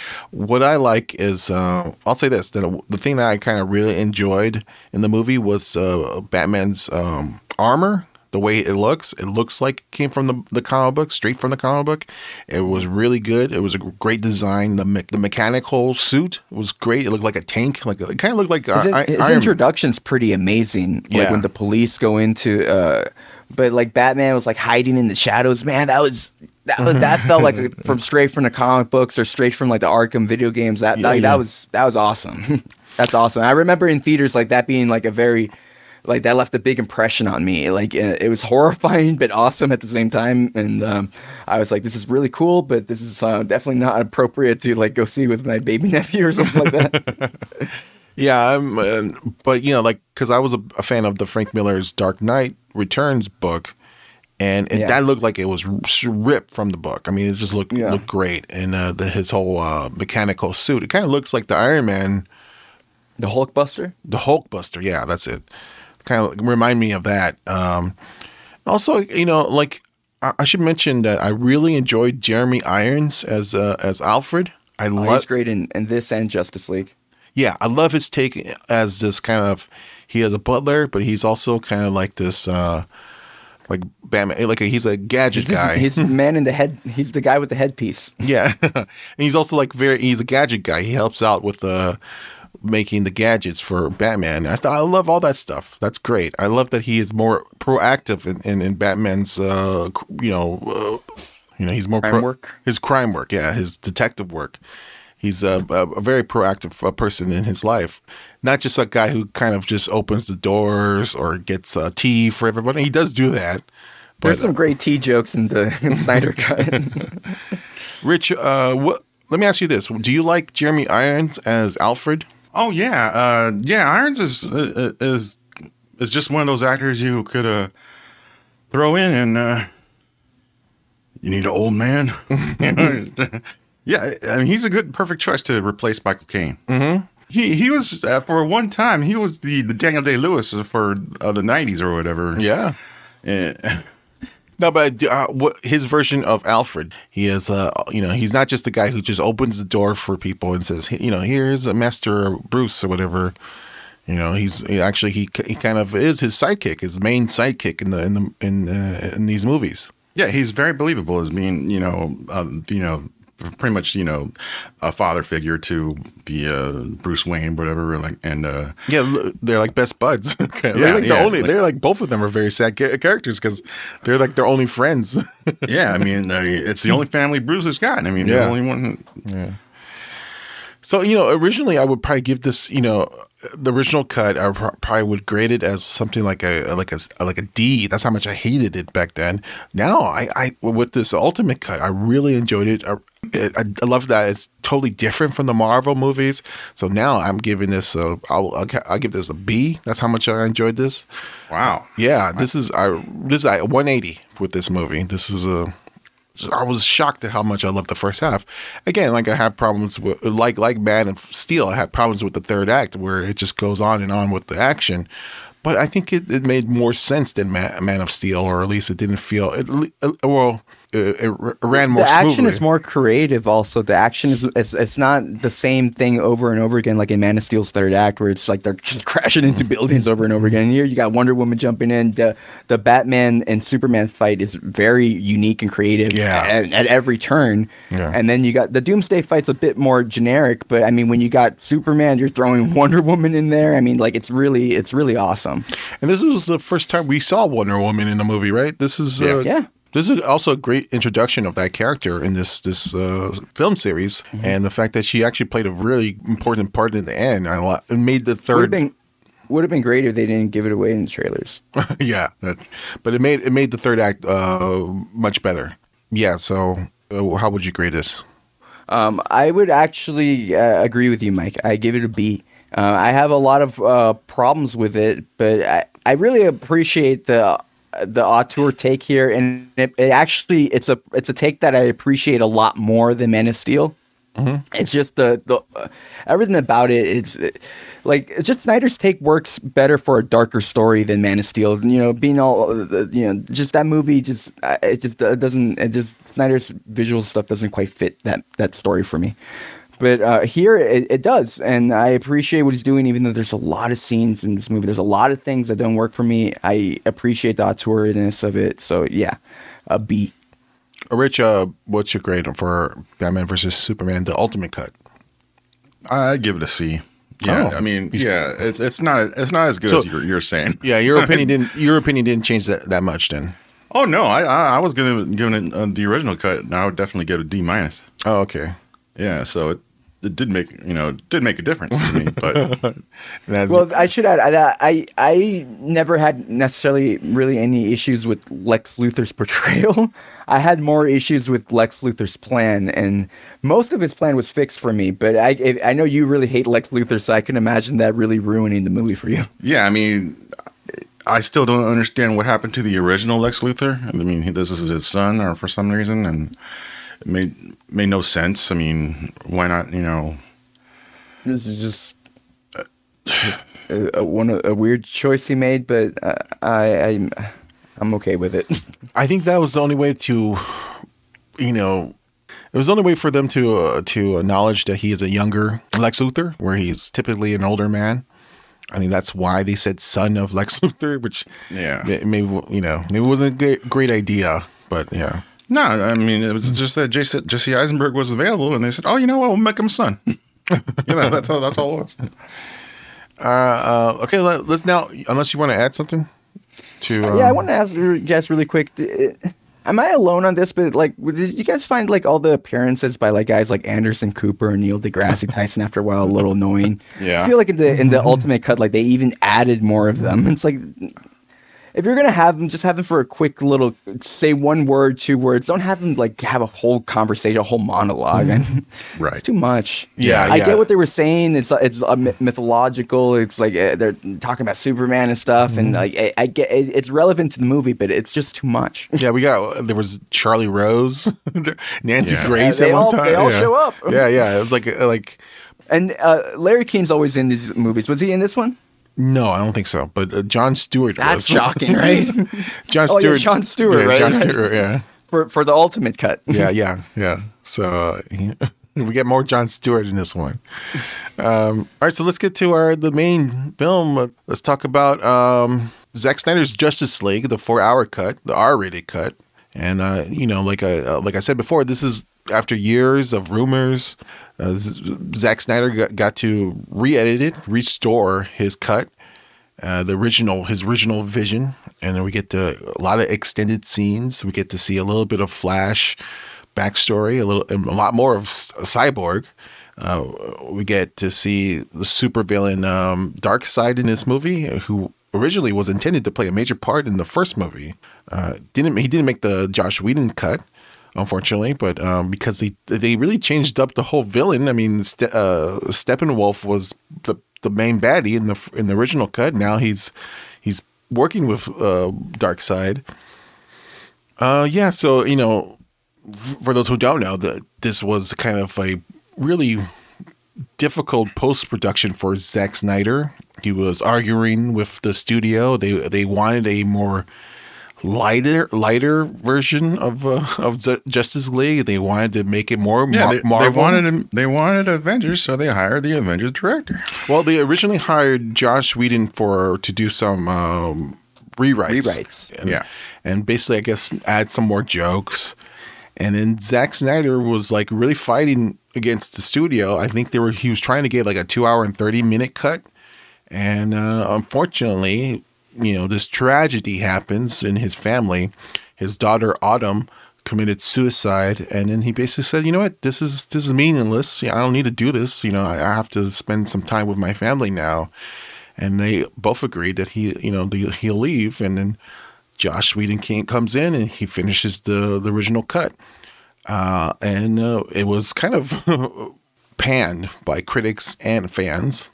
what I like is, uh, I'll say this: that the thing that I kind of really enjoyed in the movie was uh, Batman's um, armor. The way it looks, it looks like it came from the, the comic book, straight from the comic book. It was really good. It was a great design. The me- the mechanical suit was great. It looked like a tank. Like it kind of looked like his, uh, I- his Iron- introduction's pretty amazing. Like Yeah. when the police go into, uh, but like Batman was like hiding in the shadows. Man, that was that was, that felt like a- from straight from the comic books or straight from like the Arkham video games. That Yeah, like, yeah. that was that was awesome. That's awesome. I remember in theaters like that being like a very like that left a big impression on me. Like uh, it was horrifying but awesome at the same time, and um, I was like, "This is really cool," but this is uh, definitely not appropriate to like go see with my baby nephew or something like that. Yeah, I'm, uh, but you know, like because I was a, a fan of the Frank Miller's Dark Knight Returns book, and, and Yeah. that looked like it was ripped from the book. I mean, it just looked Yeah. looked great, and uh, the, his whole uh, mechanical suit. It kind of looks like the Iron Man, the Hulkbuster. the Hulkbuster. Yeah, that's it. Kind of remind me of that. Um, also, you know, like I, I should mention that I really enjoyed Jeremy Irons as uh, as Alfred. I Oh, love he's great in, in this and Justice League. yeah, I love his take as this kind of he is a butler, but he's also kind of like this uh like Batman like a, he's a gadget He's, guy. he's the man in the head. He's the guy with the headpiece. yeah. and he's also like very he's a gadget guy. He helps out with the making the gadgets for Batman. I thought I love all that stuff. That's great. I love that he is more proactive in in, in Batman's uh you know uh, you know he's more Crime work? his crime work, yeah, his detective work. He's a, a, very proactive uh, person in his life, not just a guy who kind of just opens the doors or gets uh, tea for everybody. He does do that. There's But, some great tea jokes in the in Snyder cut. Rich, uh, what? Let me ask you this: Do you like Jeremy Irons as Alfred? Oh yeah, uh, yeah. Irons is uh, is is just one of those actors you could uh, throw in, and uh, you need an old man. yeah, I mean he's a good, perfect choice to replace Michael Caine. Mm-hmm. He he was uh, for one time he was the, the Daniel Day Lewis for uh, the '90s or whatever. Yeah. Eh, No, but uh, what his version of Alfred? He is, uh, you know, he's not just the guy who just opens the door for people and says, you know, here's a Master Bruce or whatever. You know, he's he actually he he kind of is his sidekick, his main sidekick in the in the in uh, in these movies. yeah, he's very believable as being you know uh, you know pretty much you know a father figure to the uh, Bruce Wayne whatever like and. uh Yeah, they're like best buds. they're Yeah, the only. like- they're like both of them are very sad ca- characters because they're like their only friends. yeah, I mean, I mean, it's the only family Bruce has got. I mean, Yeah. the only one. Yeah. So you know, originally I would probably give this, you know, the original cut. I probably would grade it as something like a like a like a D. That's how much I hated it back then. Now I, I with this ultimate cut, I really enjoyed it. I, I, I love that it's totally different from the Marvel movies. So now I'm giving this a I'll I'll, I'll give this a B. That's how much I enjoyed this. Wow. Yeah, this is I this is a 180 with this movie. This is a I was shocked at how much I loved the first half. Again, like I have problems with like like Man of Steel, I had problems with the third act where it just goes on and on with the action. but I think it, it made more sense than Man, Man of Steel, or at least it didn't feel it. Well, it, it ran more the action smoothly. is more creative. Also, the action is it's, it's not the same thing over and over again like in Man of Steel's third act, where it's like they're just crashing into buildings over and over again. And here you got Wonder Woman jumping in. The the Batman and Superman fight is very unique and creative. Yeah. at, at every turn. Yeah. And then you got the Doomsday fight's a bit more generic, but I mean when you got Superman, you're throwing Wonder Woman in there. I mean like it's really it's really awesome. And this was the first time we saw Wonder Woman in a movie, right? This is uh, Yeah. This is also a great introduction of that character in this this uh, film series, Mm-hmm. and the fact that she actually played a really important part in the end. I it made the Would have third, been would have been great if they didn't give it away in the trailers. yeah, that, but it made it made the third act uh, much better. Yeah. So, uh, how would you grade this? Um, I would actually uh, agree with you, Mike. I give it a B. Uh, I have a lot of uh, problems with it, but I, I really appreciate the the auteur take here, and it, it actually it's a it's a take that I appreciate a lot more than Man of Steel. It's just the the uh, everything about it. It's like it's just Snyder's take works better for a darker story than Man of Steel. You know, being all uh, you know, just that movie just uh, it just doesn't. It just Snyder's visual stuff doesn't quite fit that that story for me. But uh, here it, it does, and I appreciate what he's doing. Even though there's a lot of scenes in this movie, there's a lot of things that don't work for me. I appreciate the auteurness of it. So yeah, a B. Rich, uh, what's your grade for Batman versus Superman: The Ultimate Cut? I give it a C. Yeah, Oh. I mean, yeah, it's it's not it's not as good So- as you're, you're saying. Yeah, your opinion didn't your opinion didn't change that, that much then. Oh no, I I, I was gonna give it uh, the original cut, and I would definitely give it a D minus. Oh, okay. Yeah, so it it did make you know did make a difference to me, but Well, I should add, I, I I never had necessarily really any issues with Lex Luthor's portrayal. I had more issues with Lex Luthor's plan, and most of his plan was fixed for me. But I I know you really hate Lex Luthor, so I can imagine that really ruining the movie for you. yeah, I mean, I still don't understand what happened to the original Lex Luthor. I mean, he, this is his son, or for some reason, and it made made no sense. I mean, why not? You know, This is just a, a, one a weird choice he made, but uh, I I'm I'm okay with it. I think that was the only way to, you know, it was the only way for them to uh, to acknowledge that he is a younger Lex Luthor, where he's typically an older man. I think that's why they said son of Lex Luthor, which Yeah. maybe you know maybe it wasn't a great, great idea, but yeah, no, I mean, it was just that Jesse, Jesse Eisenberg was available, and they said, "Oh, you know what? We'll make him son." you know, that's all. That's all it was. uh, uh, okay, let, let's now unless you want to add something to um, yeah, I want to ask you guys really quick. Am I alone on this? But like, did you guys find like all the appearances by like guys like Anderson Cooper and Neil deGrasse Tyson after a while a little annoying? Yeah. I feel like in the in the ultimate cut, like they even added more of them. It's like if you're gonna have them, just have them for a quick little say one word, two words. Don't have them like have a whole conversation, a whole monologue. Right. It's too much. Yeah, I yeah. get what they were saying. It's it's uh, mythological. It's like uh, they're talking about Superman and stuff, and like I, I get it, it's relevant to the movie, but it's just too much. Yeah, we got there was Charlie Rose, Nancy Yeah. Grace Yeah, at one all- time. they all yeah. show up. Yeah, yeah. It was like uh, like And uh, Larry King's always in these movies. Was he in this one? No, I don't think so. But uh, Jon Stewart That's was shocking, right? John Oh, yeah, Stewart. Jon Stewart, yeah, right, John. Stewart. Yeah, for for the ultimate cut. yeah, yeah, yeah. So uh, we get more Jon Stewart in this one. Um, all right, so let's get to our the main film. Let's talk about um, Zack Snyder's Justice League, the four-hour cut, the R-rated cut. And uh, you know, like I uh, like I said before, this is after years of rumors. Uh, Zack Snyder got, got to re-edit it, restore his cut, uh, the original his original vision, and then we get to a lot of extended scenes. We get to see a little bit of Flash backstory, a little, a lot more of Cyborg. Uh, we get to see the supervillain um, Darkseid in this movie, who originally was intended to play a major part in the first movie. Uh, didn't he didn't make the Joss Whedon cut, unfortunately, but um, because they they really changed up the whole villain. I mean, Ste- uh, Steppenwolf was the the main baddie in the in the original cut. Now he's he's working with uh, Darkseid. Uh, yeah, so you know, for those who don't know, that this was kind of a really difficult post production for Zack Snyder. he was arguing with the studio. They they wanted a more lighter lighter version of uh, of Ju- Justice League. They wanted to make it more Yeah, Mar- they, they wanted they wanted Avengers, so they hired the Avengers director. well, they originally hired Joss Whedon for to do some um, rewrites. Rewrites. And, Yeah. and basically, I guess add some more jokes. And then Zack Snyder was like really fighting against the studio. I think they were he was trying to get like a two hour and thirty minute cut, and uh, unfortunately, you know, this tragedy happens in his family. His daughter Autumn committed suicide, and then he basically said, "You know what? This is this is meaningless. I don't need to do this. You know, I, have to spend some time with my family now." And they both agreed that he, you know, the, he'll leave, and then Joss Whedon came, comes in and he finishes the the original cut, uh, and uh, it was kind of panned by critics and fans,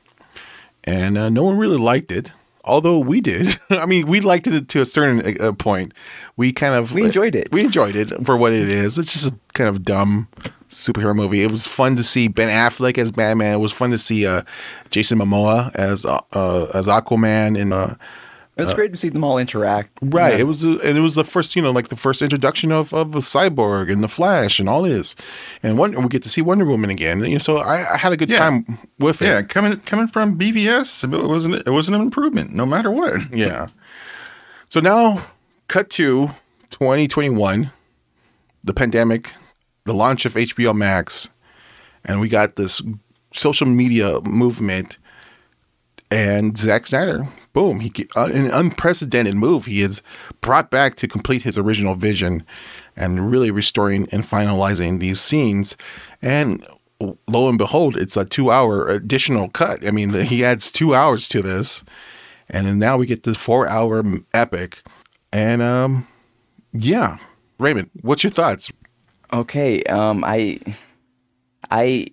and uh, no one really liked it. Although we did, I mean, we liked it to a certain uh, point. We kind of We enjoyed it. We enjoyed it for what it is. It's just a kind of dumb superhero movie. It was fun to see Ben Affleck as Batman. It was fun to see uh, Jason Momoa as uh, uh, as Aquaman and uh, It was great to see them all interact. Right. Yeah. It was, a, and it was the first, you know, like the first introduction of of a cyborg and the Flash and all this, and Wonder, we get to see Wonder Woman again. You know, so I, I had a good Yeah. time with it. Yeah, coming coming from BVS, it wasn't it wasn't an improvement, no matter what. Yeah. So now, cut to 2021, the pandemic, the launch of HBO Max, and we got this social media movement. And Zack Snyder, boom, he uh, an unprecedented move. He is brought back to complete his original vision, and really restoring and finalizing these scenes. And lo and behold, it's a two-hour additional cut. I mean, he adds two hours to this, and now we get this four-hour epic. And um, yeah, Raymond, what's your thoughts? Okay. Um, I, I,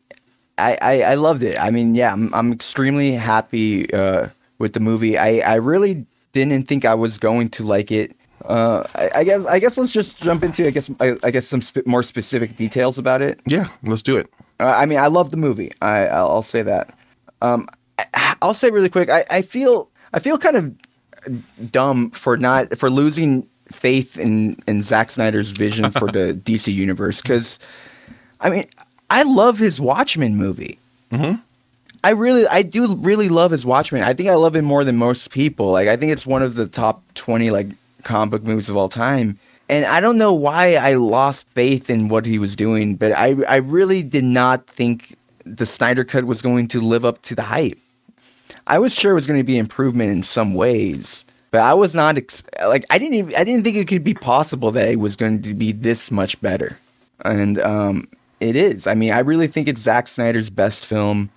I, I, I loved it. I mean, yeah, I'm, I'm extremely happy uh, with the movie. I, I really didn't think I was going to like it. Uh, I, I guess, I guess let's just jump into, I guess, I, I guess some sp- more specific details about it. Yeah, let's do it. Uh, I mean, I love the movie. I, I'll, I'll say that. Um, I, I'll say really quick. I, I feel, I feel kind of dumb for not for losing faith in in Zack Snyder's vision for the DC universe because, I mean, I love his Watchmen movie. I really, I do really love his Watchmen. I think I love him more than most people. Like, I think it's one of the top twenty like comic book movies of all time. And I don't know why I lost faith in what he was doing, but I, I really did not think the Snyder cut was going to live up to the hype. I was sure it was going to be improvement in some ways, but I was not ex- like I didn't even, I didn't think it could be possible that it was going to be this much better, and um, it is. I mean, I really think it's Zack Snyder's best film.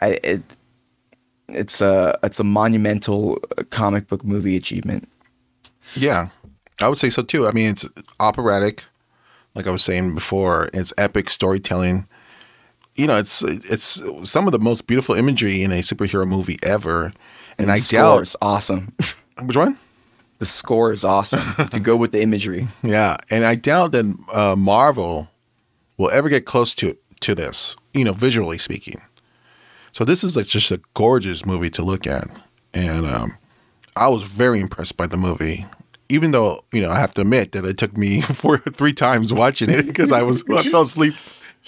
I it it's a it's a monumental uh, comic book movie achievement. Yeah, I would say so too. I mean, it's operatic, like I was saying before. It's epic storytelling. You know, it's it's some of the most beautiful imagery in a superhero movie ever. And, the I score doubt is awesome. which one. the score is awesome to go with the imagery. Yeah, and I doubt that uh, Marvel will ever get close to to this. You know, visually speaking. So this is like just a gorgeous movie to look at, and um, I was very impressed by the movie. Even though you know, I have to admit that it took me four three times watching it because I was I fell asleep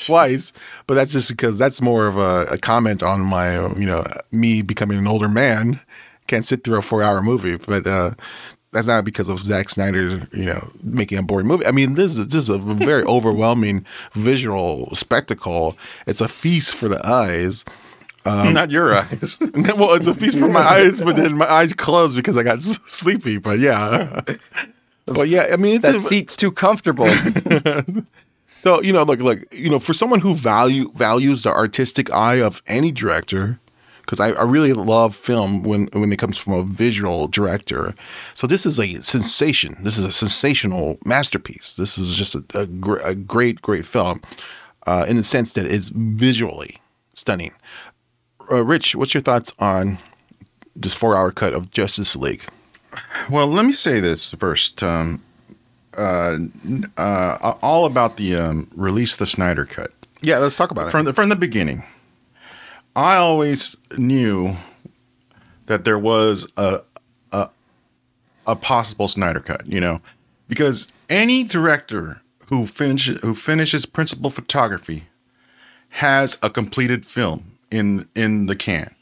twice. But that's just because that's more of a, a comment on my you know me becoming an older man. Can't sit through a four hour movie, but uh, that's not because of Zack Snyder, you know, making a boring movie. I mean, this is this is a very overwhelming visual spectacle. It's a feast for the eyes. Not your eyes. well, it's a feast for my eyes, but then my eyes closed because I got s- sleepy. But yeah, but yeah. I mean, it's That a, seat's too comfortable. so you know, look, look, you know, for someone who value values the artistic eye of any director, because I, I really love film when when it comes from a visual director. So this is a sensation. This is a sensational masterpiece. This is just a, a, gr- a great, great film, uh, in the sense that it's visually stunning. Uh, Rich, what's your thoughts on this four-hour cut of Justice League? Well, let me say this first. Um, uh, uh, all about the um, release the Snyder cut Yeah, let's talk about it. from the from the beginning. I always knew that there was a a a possible Snyder cut, you know, because any director who finishes who finishes principal photography has a completed film in in the can.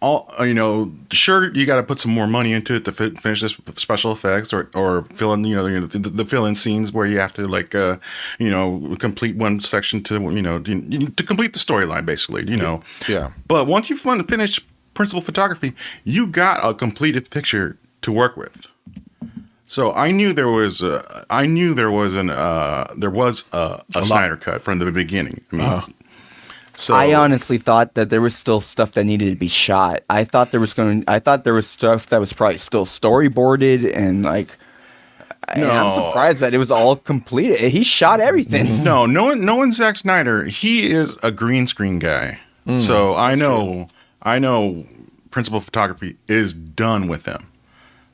All uh, you know, sure you got to put some more money into it to fi- finish this special effects or or fill in you know the, the, the fill in scenes where you have to like uh you know complete one section to you know to, to complete the storyline basically you know Yeah. but once you fin- finish principal photography, you got a completed picture to work with. So I knew there was a, I knew there was an uh, there was a, a, Snyder cut from the beginning. I mean, so I honestly thought that there was still stuff that needed to be shot. I thought there was going. I thought there was stuff that was probably still storyboarded and like. I- and I'm surprised that it was all completed. He shot everything. no, no one, no one. Zack Snyder, he is a green screen guy. Mm, so I know, I know, principal photography is done with him.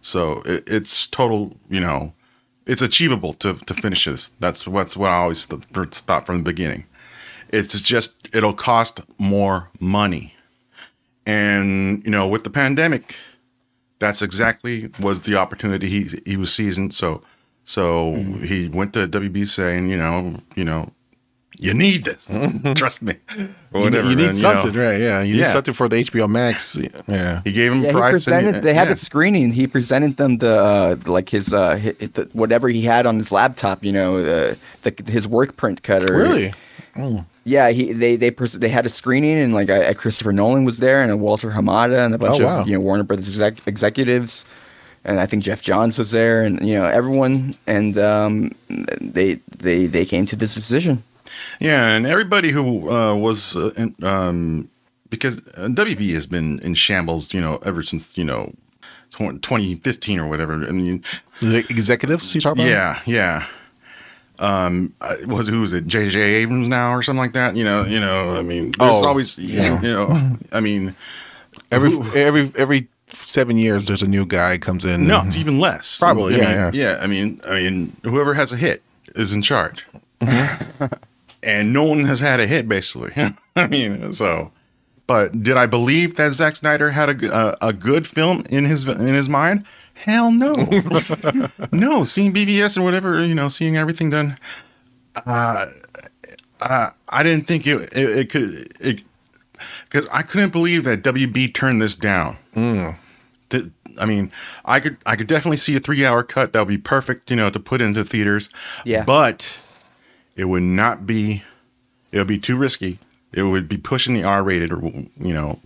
So it, it's total, you know, it's achievable to to finish this. That's what's what I always th- thought from the beginning. It's just it'll cost more money, and you know, with the pandemic, that's exactly was the opportunity he he was seizing. So so he went to WB saying, you know, you know, you need this. Trust me. You, whatever. you need and, you know, something, right? Yeah, you need Yeah. something for the HBO Max. Yeah. He gave him Yeah, he price. and- presented. They had yeah. a screening. He presented them the uh, like his uh, hi the, whatever he had on his laptop. You know, uh, the, his work print cutter. Really? Yeah, he they they pres- they had a screening and like uh, Christopher Nolan was there and a Walter Hamada and a bunch Oh, wow. of you know Warner Brothers exec- executives, and I think Geoff Johns was there and you know everyone and um, they they they came to this decision. Yeah, and everybody who uh, was uh, in, um, because uh, WB has been in shambles, you know, ever since you know 2015 or whatever. I mean, The executives you talk about? yeah, yeah. Um, was who was it? J.J. Abrams now or something like that? You know, you know. I mean, there's Oh, always, you know, you know. I mean, Every every every seven years, there's a new guy comes in. no, it's even less. Probably, I yeah, mean, yeah. I mean, I mean, whoever has a hit is in charge, and no one has had a hit basically. I mean, so. But did I believe that Zack Snyder had a a good film in his in his mind? Hell no, no. Seeing BVS and whatever, you know, seeing everything done, uh, uh, I didn't think it it, it could it because I couldn't believe that WB turned this down. Th- I mean, I could I could definitely see a three hour cut that would be perfect, you know, to put into theaters. Yeah. But it would not be. It would be too risky. It would be pushing the R rated, or you know,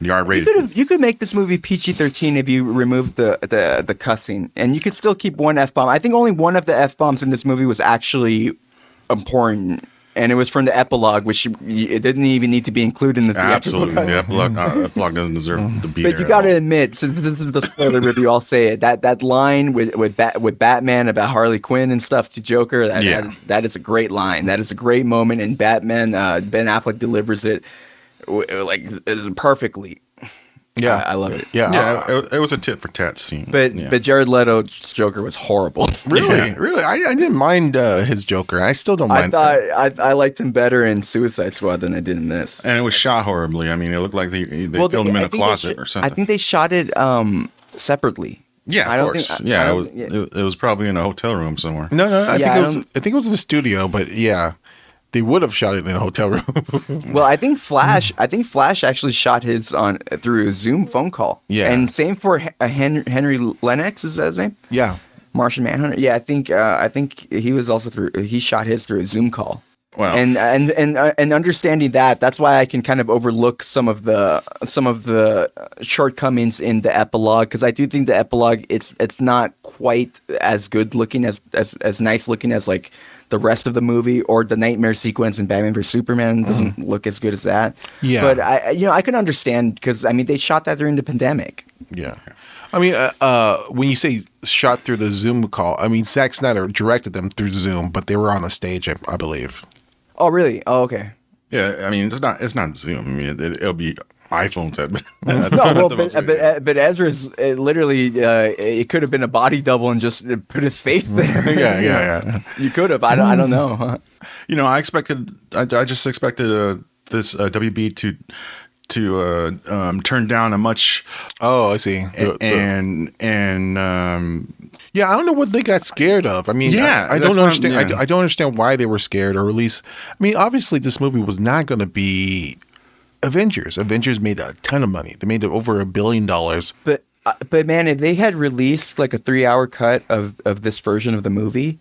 the R You rated. could you could make this movie PG thirteen if you remove the, the the cussing, and you could still keep one f bomb. I think only one of the f bombs in this movie was actually important, and it was from the epilogue, which it didn't even need to be included in the Absolutely, the epilogue, uh, epilogue doesn't deserve to be But you got to admit, since this is the spoiler review, I'll say it. That that line with with Bat, with Batman about Harley Quinn and stuff to Joker, that, Yeah. that, that is a great line. That is a great moment, and Batman, uh, Ben Affleck delivers it like is perfectly. Yeah. I, I love it. Yeah. Yeah, it, it was a tit for tat scene. But yeah. but Jared Leto's Joker was horrible. Really, Yeah. really, I, I didn't mind uh, his Joker. I still don't I mind. thought I, I liked him better in Suicide Squad than I did in this. and it was shot horribly. I mean, it looked like they they Well, filmed him in I a closet sh- or something. I think they shot it um, separately. yeah, I of don't course. think- I- I yeah, it don't- was. yeah. It, it was probably in a hotel room somewhere. no, no, I Yeah, think I it was. don't- I think it was in the studio, but yeah, they would have shot it in a hotel room. Well, I think Flash. I think Flash actually shot his on through a Zoom phone call. Yeah. and same for uh, Henry, Henry Lennox. Is that his name? yeah, Martian Manhunter. Yeah, I think uh, I think he was also through. He shot his through a Zoom call. Wow. And and and uh, and understanding that, that's why I can kind of overlook some of the some of the shortcomings in the epilogue because I do think the epilogue it's it's not quite as good looking as as as nice looking as like the rest of the movie or the nightmare sequence in Batman vs Superman doesn't look as good as that. Yeah. but I I- you know I can understand because I mean they shot that during the pandemic. yeah. I mean, uh, uh, when you say shot through the Zoom call, I mean Zack Snyder directed them through Zoom, but they were on a stage, I, I believe. Oh really? Oh okay. yeah, I mean, it's not. It's not Zoom. I mean, it, it'll be iPhones at, No, well, but, but, but Ezra's uh, literally, uh, it could have been a body double and just uh, put his face there. Yeah, yeah, yeah. You could have. I don't. I don't know. you know, I expected. I, I just expected uh, this uh, WB to to uh, um, turn down a much Oh, I see. The- the- and and um, yeah, I don't know what they got scared of. I mean, Yeah, I, I don't what I'm- understand. I, yeah. I don't understand why they were scared, or at least, I mean, obviously, this movie was not going to be Avengers. Avengers made a ton of money. They made over a billion dollars. But uh, but man, if they had released like a three hour cut of, of this version of the movie,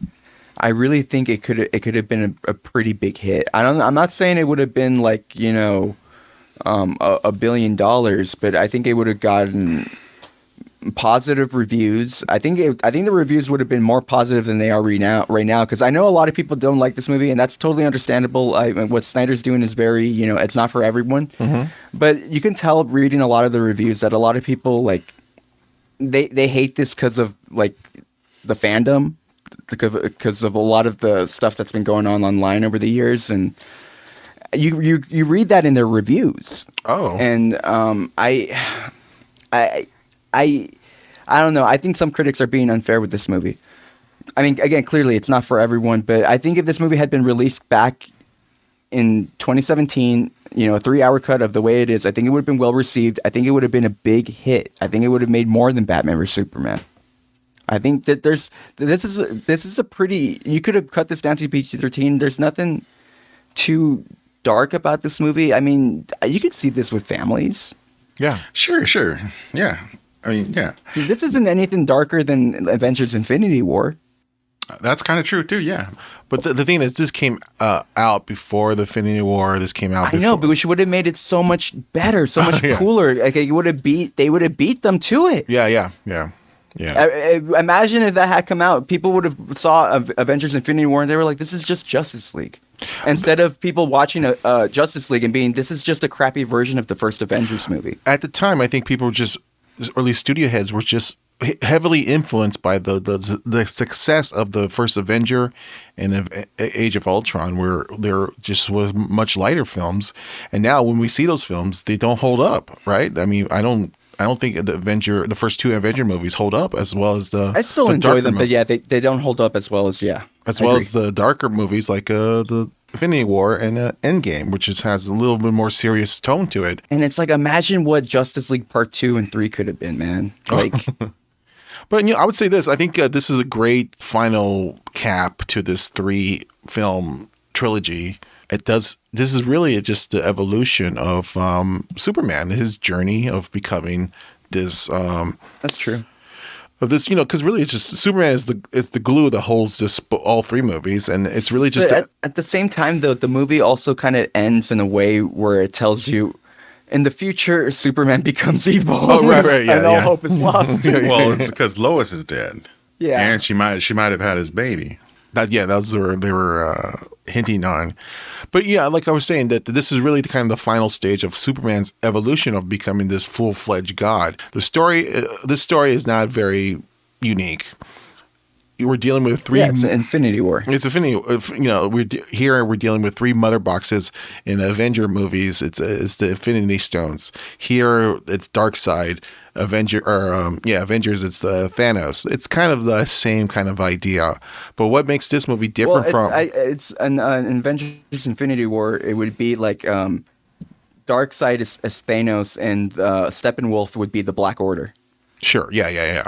I really think it could it could have been a, a pretty big hit. I don't. I'm not saying it would have been like you know, um, a, a billion dollars, but I think it would have gotten positive reviews. I think it, I think the reviews would have been more positive than they are right now. Right now, because I know a lot of people don't like this movie, and that's totally understandable. I, what Snyder's doing is very, you know, it's not for everyone. But you can tell reading a lot of the reviews that a lot of people like they they hate this because of like the fandom, because of a lot of the stuff that's been going on online over the years, and you you you read that in their reviews. Oh. and um, I, I, I, I don't know. I think some critics are being unfair with this movie. I mean, again, clearly it's not for everyone, but I think if this movie had been released back in 2017, you know, a three-hour cut of the way it is, I think it would have been well received. I think it would have been a big hit. I think it would have made more than Batman vs Superman. I think that there's this is a, this is a pretty. You could have cut this down to PG-13. There's nothing too dark about this movie. I mean, you could see this with families. Yeah. sure, sure, yeah. I mean, yeah, Dude, this isn't anything darker than Avengers: Infinity War. that's kind of true too. Yeah, But the, the thing is, this came uh, out before the Infinity War. This came out I before. know, but which would have made it so much better, so much Yeah. cooler. Like it would have beat, they would have beat them to it. Yeah, yeah, yeah. Yeah. Imagine if that had come out, people would have saw Avengers: Infinity War and they were like, "This is just Justice League," instead of people watching a, uh, Justice League and being, "This is just a crappy version of the first Avengers movie." at the time, I think people were just, or at least studio heads were just heavily influenced by the the, the success of the first Avenger and of Age of Ultron, where there just was much lighter films, and now when we see those films, they don't hold up, right? I mean, I don't. I don't think the Avenger, the first two Avenger movies, hold up as well as the. I still the enjoy them, but yeah, they, they don't hold up as well as yeah, as I well agree. as the darker movies like uh, the Infinity War and uh, Endgame, which is, has a little bit more serious tone to it. And it's like imagine what Justice League Part Two and Three could have been, man. Like But you know, I would say this. I think uh, this is a great final cap to this three film trilogy. It does. This is really just the evolution of um, Superman, his journey of becoming this. Um, that's true. Of this, you know, because really, it's just Superman is the is the glue that holds this all three movies, and it's really just But a- at, at the same time, though, the movie also kind of ends in a way where it tells you, in the future, Superman becomes evil. Oh, right, right, yeah, and all yeah. hope is lost. well, it's because Lois is dead. Yeah. and she might she might have had his baby. That yeah, that's what they were uh, hinting on. But yeah, like I was saying, that this is really the kind of the final stage of Superman's evolution of becoming this full fledged god. The story, uh, this story is not very unique. We're dealing with three. yeah, it's Infinity War. It's Infinity. You know, we're de- here. We're dealing with three mother boxes in Avenger movies. It's uh, it's the Infinity Stones. Here, it's Darkseid. Avenger or um, yeah, Avengers. It's the Thanos. It's kind of the same kind of idea. But what makes this movie different Well, it, from? I, it's an uh, Avengers: Infinity War. It would be like um, Darkseid is, is Thanos, and uh, Steppenwolf would be the Black Order. Sure. Yeah, yeah, yeah.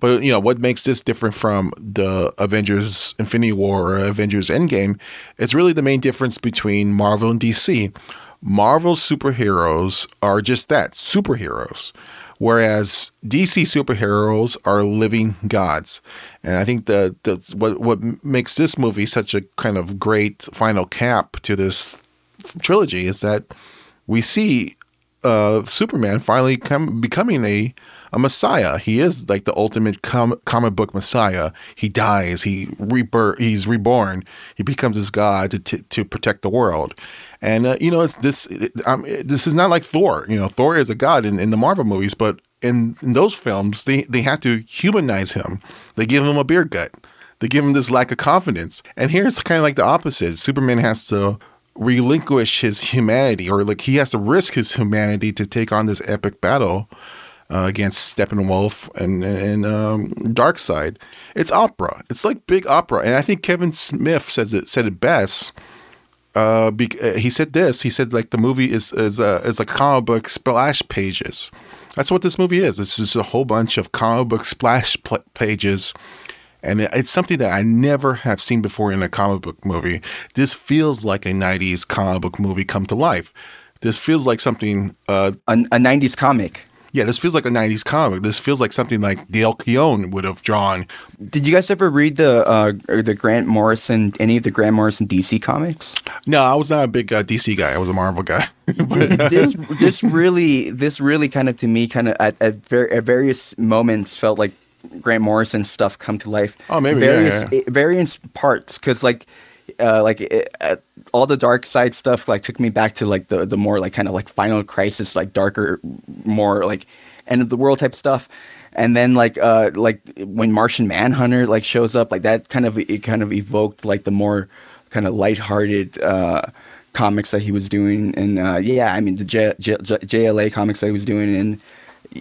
But you know what makes this different from the Avengers Infinity War or Avengers Endgame? It's really the main difference between Marvel and DC. Marvel superheroes are just that, superheroes. Whereas DC superheroes are living gods. And I think that that's what what makes this movie such a kind of great final cap to this trilogy is that we see uh, Superman finally come becoming a a messiah. He is like the ultimate com- comic book messiah. He dies. He rebirth. He's reborn. He becomes this god to to, to protect the world. And uh, you know, it's this. It, um, it- this is not like Thor. You know, Thor is a god in, in the Marvel movies, but in, in those films, they they have to humanize him. They give him a beer gut. They give him this lack of confidence. And here it's kind of like the opposite. Superman has to relinquish his humanity, or like he has to risk his humanity to take on this epic battle uh, against Steppenwolf and and um, Darkseid. It's opera. It's like big opera, and I think Kevin Smith says it said it best Uh, be- uh, he said this. He said like the movie is is uh, is like comic book splash pages. That's what this movie is. This is a whole bunch of comic book splash pl- pages, and it- it's something that I never have seen before in a comic book movie. This feels like a '90s comic book movie come to life. This feels like something. Uh, A, a '90s comic. Yeah, this feels like a '90s comic. This feels like something like Dale Keown would have drawn. Did you guys ever read the uh, the Grant Morrison any of the Grant Morrison DC comics? No, I was not a big uh, DC guy. I was a Marvel guy. But, this this really this really kind of to me kind of at at, ver- at various moments felt like Grant Morrison stuff come to life. Oh, maybe, yeah, various yeah. eh, various parts because like uh, like eh, uh, all the Darkseid stuff like took me back to like the the more like kind of like Final Crisis like darker more like end of the world type stuff. And then like uh like when Martian Manhunter like shows up like that kind of it kind of evoked like the more kind of lighthearted uh comics that he was doing and uh yeah I mean the J- J- J- JLA comics that he was doing and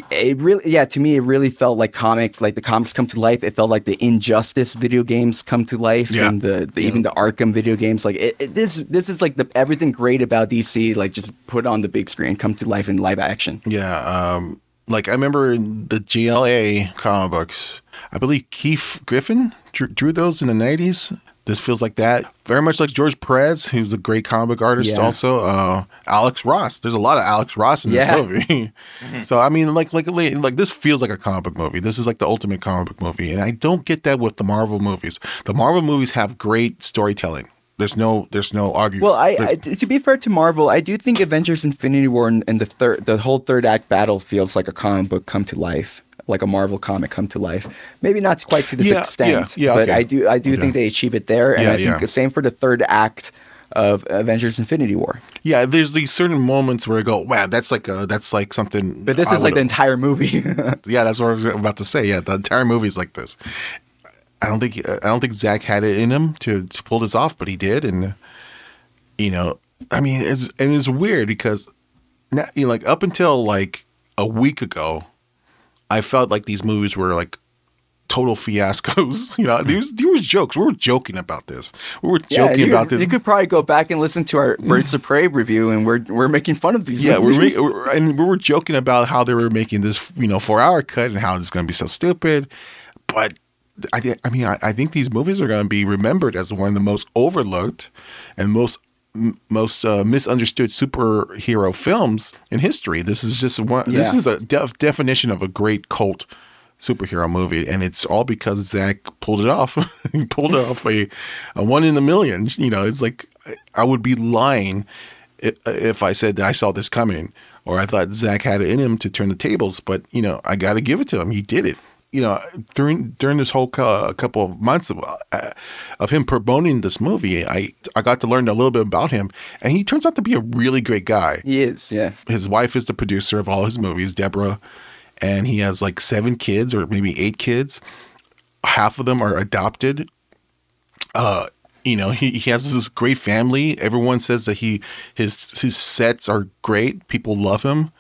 it really yeah to me it really felt like comic like the comics come to life it felt like the injustice video games come to life Yeah. and the, the even the arkham video games like it, it, this this is like the everything great about dc like just put on the big screen come to life in live action Yeah, um, like I remember in the JLA comic books, I believe Keith Giffen drew, drew those in the nineties. This feels like that. Very much like George Perez, who's a great comic book artist. Yeah. Also, uh, Alex Ross. There's a lot of Alex Ross in Yeah. this movie. so I mean, like, like, like, like, this feels like a comic book movie. This is like the ultimate comic book movie, and I don't get that with the Marvel movies. The Marvel movies have great storytelling. There's no, there's no argument. well I, I to be fair to marvel i do think avengers infinity war and, and the third the whole third act battle feels like a comic book come to life like a marvel comic come to life maybe not quite to this Yeah, extent yeah, yeah, but okay. i do i do Okay. think they achieve it there and i think the same for the third act of avengers infinity war yeah, there's these certain moments where I go, wow, that's like, a, that's like something. but this I is like the entire movie Yeah, that's what I was about to say. Yeah, the entire movie's like this. I don't think I don't think Zack had it in him to, to pull this off, but he did, and you know, I mean, it's and it's weird because now, you know, like up until like a week ago, I felt like these movies were like total fiascos. You know, there was, there was jokes. We were joking about this. We were joking you, about this. You could probably go back and listen to our Birds of Prey review, and we're we're making fun of these. Yeah, we're, we're and we were joking about how they were making this, you know, four hour cut and how it's going to be so stupid. But I, I mean, I, I think these movies are going to be remembered as one of the most overlooked and most m- most uh, misunderstood superhero films in history. This is just one. This is a def- definition of a great cult superhero movie, and it's all because Zack pulled it off. he pulled off a, a one in a million. You know, it's like I- I would be lying if, if I said that I saw this coming or I thought Zack had it in him to turn the tables. But you know, I got to give it to him. He did it. You know, during during this whole cou- couple of months of uh, of him promoting this movie, I I got to learn a little bit about him, and he turns out to be a really great guy He is, yeah. his wife is the producer of all his movies, Deborah, and he has like seven kids or maybe eight kids. Half of them are adopted. Uh, you know, he, he has this great family. Everyone says that he his his sets are great. People love him.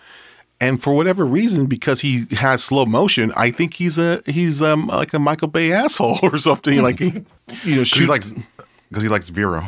And for whatever reason, because he has slow motion, I think he's a he's um like a Michael Bay asshole or something. Like he, you know, Because he shoot likes because he likes Vero.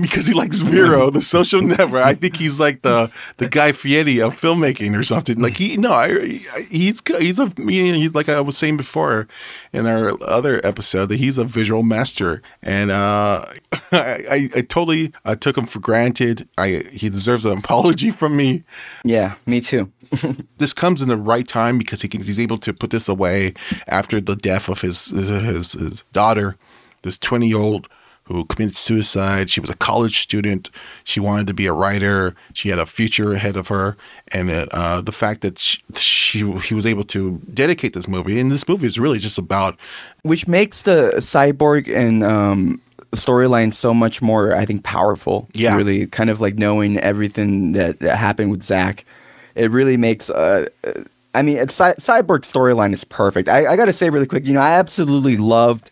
because he likes Miro, the social network. I think he's like the the Guy Fieri of filmmaking or something. Like he, no, I, I- he's he's a you know, he's like I was saying before in our other episode that he's a visual master, and uh, I, I, I totally uh, took him for granted. I he deserves an apology from me Yeah, me too. this comes in the right time because he can, he's able to put this away after the death of his his, his, daughter, this twenty year old who committed suicide. She was a college student. She wanted to be a writer. She had a future ahead of her, and uh, the fact that she, she he was able to dedicate this movie, and this movie is really just about Which makes the cyborg and um, storyline so much more, I think, powerful. Yeah. Really, kind of like knowing everything that, that happened with Zack. It really makes. Uh, uh, I mean, it's, Cy- Cyborg storyline is perfect. I, I got to say really quick, you know, I absolutely loved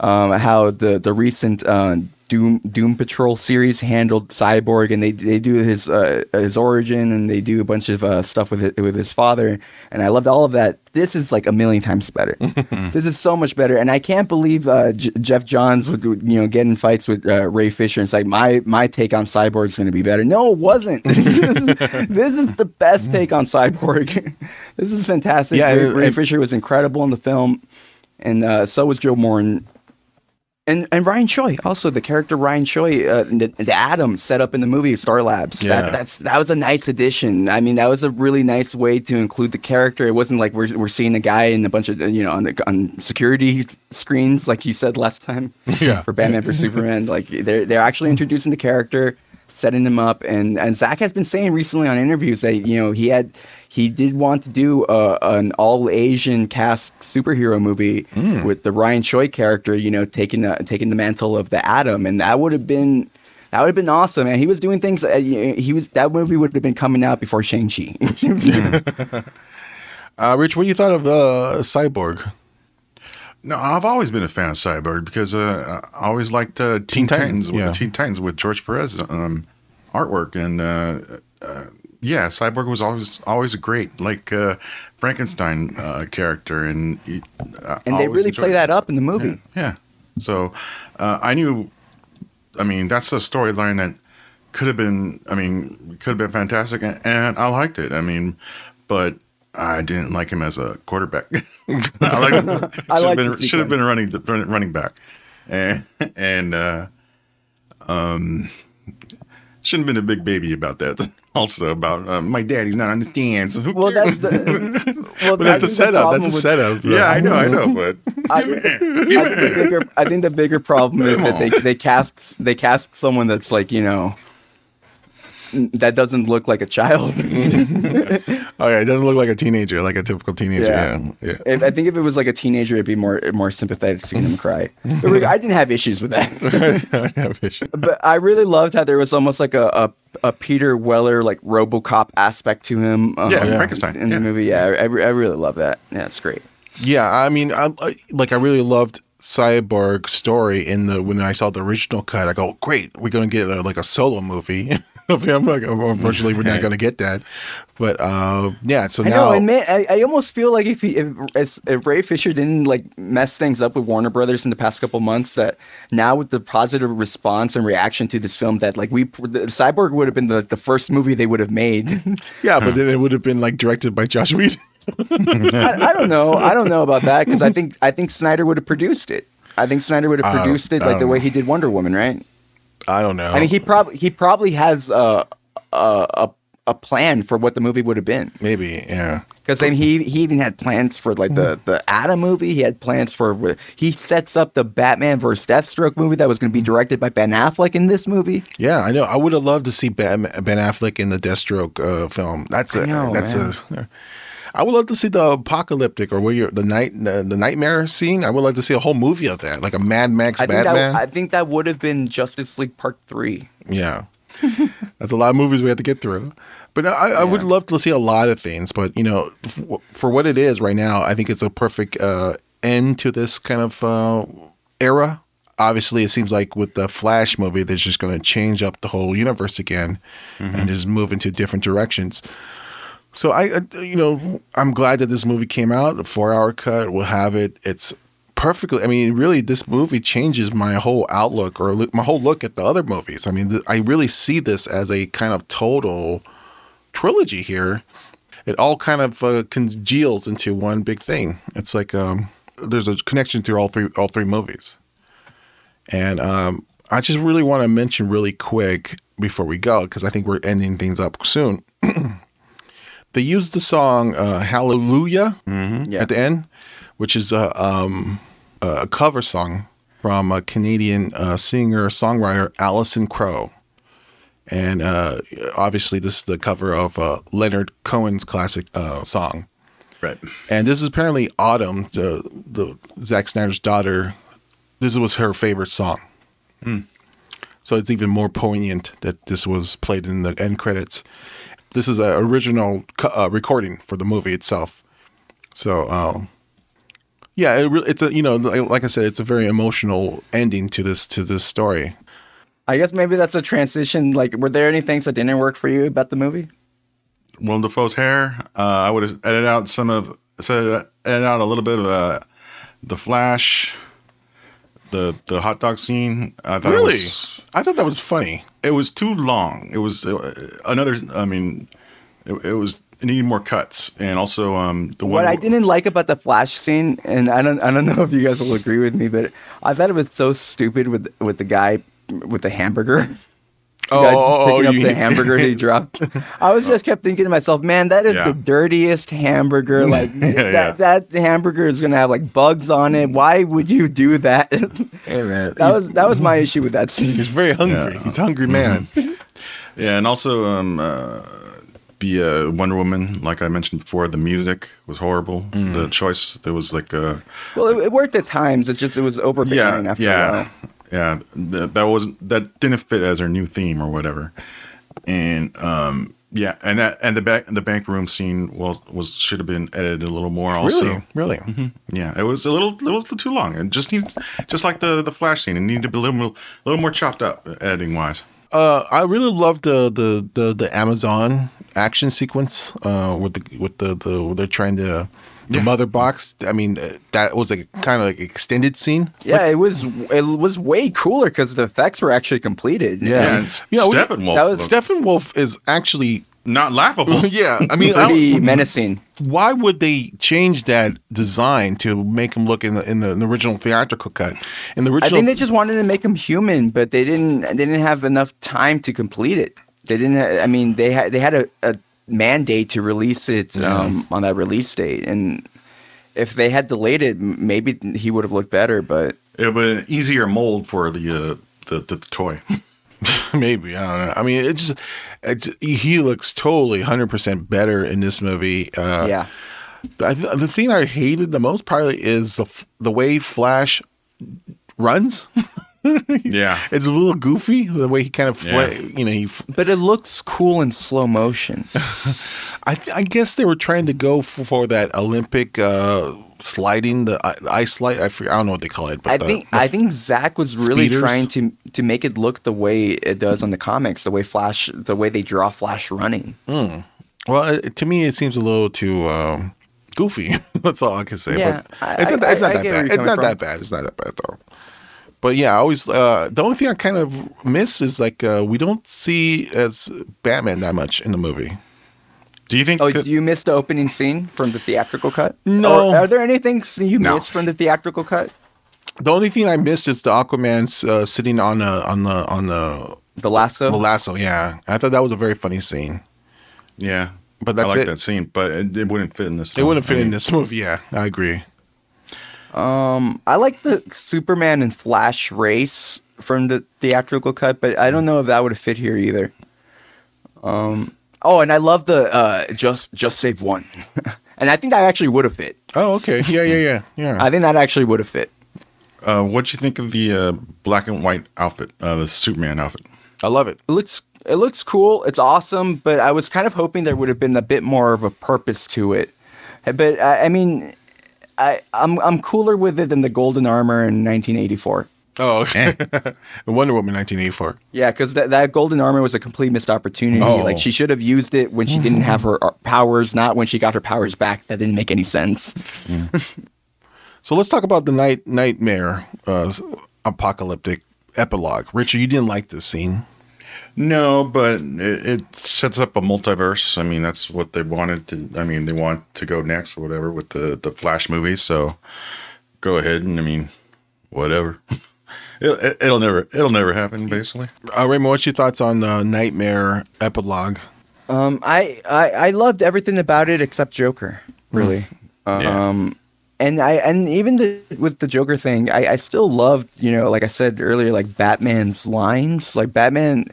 um, how the the recent uh, Doom Doom Patrol series handled Cyborg, and they they do his uh, his origin, and they do a bunch of uh, stuff with it, with his father, and I loved all of that. This is like a million times better. this is so much better, and I can't believe uh, J- Geoff Johns would would, you know get in fights with uh, Ray Fisher. And it's like my my take on Cyborg is going to be better. No, it wasn't. this is the best take on Cyborg. this is fantastic. Yeah, Ray, and- Ray Fisher was incredible in the film, and uh, so was Joe Morton. And and Ryan Choi, also the character Ryan Choi, uh, the, the Atom set up in the movie Star Labs. Yeah. That, that's that was a nice addition. I mean, that was a really nice way to include the character. It wasn't like we're we're seeing a guy in a bunch of you know on the on security screens like you said last time. Yeah. For Batman for Superman, like they're they're actually introducing the character, setting him up, and and Zack has been saying recently on interviews that you know he had he did want to do uh, an all Asian cast superhero movie with the Ryan Choi character, you know, taking the taking the mantle of the Atom, and that would have been. That would have been awesome, man. He was doing things. Uh, he was that movie would have been coming out before Shang Chi. Uh, Rich, what you thought of uh, Cyborg? No, I've always been a fan of Cyborg because uh, I always liked uh, Teen, Titans, Titans, with yeah. Teen Titans with George Perez um, artwork, and uh, uh, yeah, Cyborg was always always a great like uh, Frankenstein uh, character, and I and they really play that up in the movie. Yeah. So uh, I knew, I mean, that's a storyline that could have been, I mean, could have been fantastic, and, and I liked it. I mean, but I didn't like him as a quarterback. I like should I have like been should have been running running back, and and uh, um, shouldn't have been a big baby about that. Also about uh, my daddy's not on the stands. Well, cares? that's uh, well, But that's I a think the setup. That's a with- setup. yeah, I know, I know, but I, I, think the bigger, I think the bigger problem is that they, they cast they cast someone that's like you know that doesn't look like a child. Oh yeah, it doesn't look like a teenager, like a typical teenager. Yeah. Yeah, yeah. If, I think if it was like a teenager, it'd be more more sympathetic seeing him cry. But I didn't have issues with that. I have issue. but I really loved how there was almost like a, a, a Peter Weller like RoboCop aspect to him. um, Yeah, Frankenstein, in yeah. the movie. Yeah, I, I, really love that. Yeah, it's great. Yeah, I mean, I, I like I really loved cyborg story in the when I saw the original cut. I go, great, we're gonna get a, like a solo movie of him. Like, unfortunately, we're not gonna get that. But uh, yeah, so I now know, and man, I, I almost feel like if he if, if Ray Fisher didn't like mess things up with Warner Brothers in the past couple months, that now with the positive response and reaction to this film, that like we the Cyborg would have been the, the first movie they would have made. yeah, but then it would have been like directed by Joss Whedon. I, I don't know, I don't know about that because I think I think Snyder would have produced it. I think Snyder would have don't- produced it I like the way he did Wonder Woman, right? I don't know. I mean, he probably he probably has a a a, plan for what the movie would have been. maybe yeah. Because then he he even had plans for like the the Atom movie. He had plans for he sets up the Batman versus Deathstroke movie that was going to be directed by Ben Affleck in this movie. Yeah, I know. I would have loved to see Ben, ben Affleck in the Deathstroke uh, film. That's a I know, that's man. a. I would love to see the apocalyptic or where you're the night the, the nightmare scene. I would like to see a whole movie of that, like a Mad Max I think Batman. that I think that would have been Justice League Part Three. Yeah, that's a lot of movies we have to get through. But I, I would love to see a lot of things. But you know, f- for what it is right now, I think it's a perfect uh, end to this kind of uh, era. Obviously, it seems like with the Flash movie, they're just going to change up the whole universe again and just move into different directions. So I, you know, I'm glad that this movie came out. A four-hour cut. We'll have it. It's perfectly. I mean, really, this movie changes my whole outlook or my whole look at the other movies. I mean, I really see this as a kind of total trilogy here. It all kind of uh, congeals into one big thing. It's like um, there's a connection through all three all three movies. And um, I just really want to mention really quick before we go because I think we're ending things up soon. they used the song uh, "Hallelujah" Yeah. at the end, which is a um, a cover song from a Canadian uh, singer songwriter Allison Crowe, and uh, obviously this is the cover of uh, Leonard Cohen's classic uh, song. right. And this is apparently Autumn, the the Zack Snyder's daughter. This was her favorite song. So it's even more poignant that this was played in the end credits. This is an original co- uh, recording for the movie itself. So, um, yeah, it re- it's a you know like, like I said, it's a very emotional ending to this to this story. I guess maybe that's a transition. Like, were there any things that didn't work for you about the movie? Willem Dafoe's hair. Uh, I would have edited out some of, so edit out a little bit of uh, the Flash, the the hot dog scene. I thought Really? was I thought that was funny. It was too long. It was uh, another. I mean, it, it was it needed more cuts, and also um the What I didn't like about the Flash scene, and I don't, I don't know if you guys will agree with me, but I thought it was so stupid with with the guy with the hamburger. The Oh, guy oh, picking oh, up you- the hamburger he dropped. I was just kept thinking to myself, man, that is Yeah. the dirtiest hamburger. Like yeah. that, that hamburger is gonna have like bugs on it. Why would you do that? Hey man, that was that was my issue with that scene. he's very hungry. Yeah. He's a hungry man. Yeah, and also um, uh, the uh, Wonder Woman, like I mentioned before, the music was horrible. Mm. The choice there was like uh, Well, it, it worked at times. It's just it was overbearing yeah, after a yeah, while. Yeah. That, that was that didn't fit as our new theme or whatever. And um, yeah, and that and the back the bank room scene was was should have been edited a little more. Also, Really, really. yeah, it was a little little too long. It just needs just like the the flash scene. It needed to be a little more, little more chopped up editing wise. Uh, I really loved the the the, the Amazon action sequence uh, with the with the the they're trying to the Yeah. mother box. I mean, uh, that was like kind of like extended scene. Yeah, it was it was way cooler because the effects were actually completed. Yeah. And You know, Steppenwolf that was- looked Steppenwolf is actually not laughable. yeah. I mean, I pretty don't- menacing. why would they change that design to make him look in the in the, in the original theatrical cut? In the original, I think they just wanted to make him human, but they didn't. They didn't have enough time to complete it. They didn't. ha- I mean, they had they had a, a mandate to release it um, on that release date, and if they had delayed it, maybe he would have looked better. But It would be an easier mold for the uh, the, the toy. maybe I don't know. I mean, it just, it just he looks totally hundred percent better in this movie. Uh, yeah, I th- the thing I hated the most probably is the f- the way Flash runs. yeah, It's a little goofy the way he kind of fla- Yeah. you know he. f- but it looks cool in slow motion. I th- I guess they were trying to go for, for that Olympic uh, sliding the i- ice slide. I forget, I don't know what they call it, but I the- think the I think Zack was really speeders? trying to to make it look the way it does on the comics, the way Flash, the way they draw Flash running. Well, it, to me, it seems a little too um, goofy. That's all I can say. Yeah, but I- it's not, I- it's not I that get bad. It's not from. that bad. It's not that bad though. But yeah, I always uh, the only thing I kind of miss is like uh, we don't see as Batman that much in the movie. Do you think? Oh, that- you missed the opening scene from the theatrical cut? No. Or are there anything you No. missed from the theatrical cut? The only thing I missed is the Aquaman's uh, sitting on the on the on the, The lasso? the lasso. Yeah, I thought that was a very funny scene. yeah, But that's I like it. that scene, but it, it wouldn't fit in this. It film. wouldn't fit I in this movie. Yeah, I agree. Um, I like the Superman and Flash race from the theatrical cut, but I don't know if that would have fit here either. Um, oh, and I love the uh, just just save one, and I think that actually would have fit. Oh, okay. Yeah, yeah, yeah, yeah. I think that actually would have fit. Uh, what'd you think of the uh, black and white outfit, uh, the Superman outfit? I love it. It looks it looks cool. It's awesome, but I was kind of hoping there would have been a bit more of a purpose to it. But I, I mean, I I'm I'm cooler with it than the golden armor in 1984. Oh, okay. Wonder Woman 1984. Yeah, because that, that golden armor was a complete missed opportunity. Oh. Like she should have used it when she didn't have her uh, powers, not when she got her powers back. That didn't make any sense. So let's talk about the night nightmare uh, apocalyptic epilogue. Richard, you didn't like this scene. No, but it, it sets up a multiverse. I mean, that's what they wanted to. I mean, they want to go next or whatever with the the Flash movies. So go ahead and I mean, whatever. It, it'll never it'll never happen. Basically, Uh, Raymond, what's your thoughts on the nightmare epilogue? Um, I, I I loved everything about it except Joker. Really. Yeah. Um, and I and even the, with the Joker thing, I, I still loved you know like I said earlier like Batman's lines like Batman,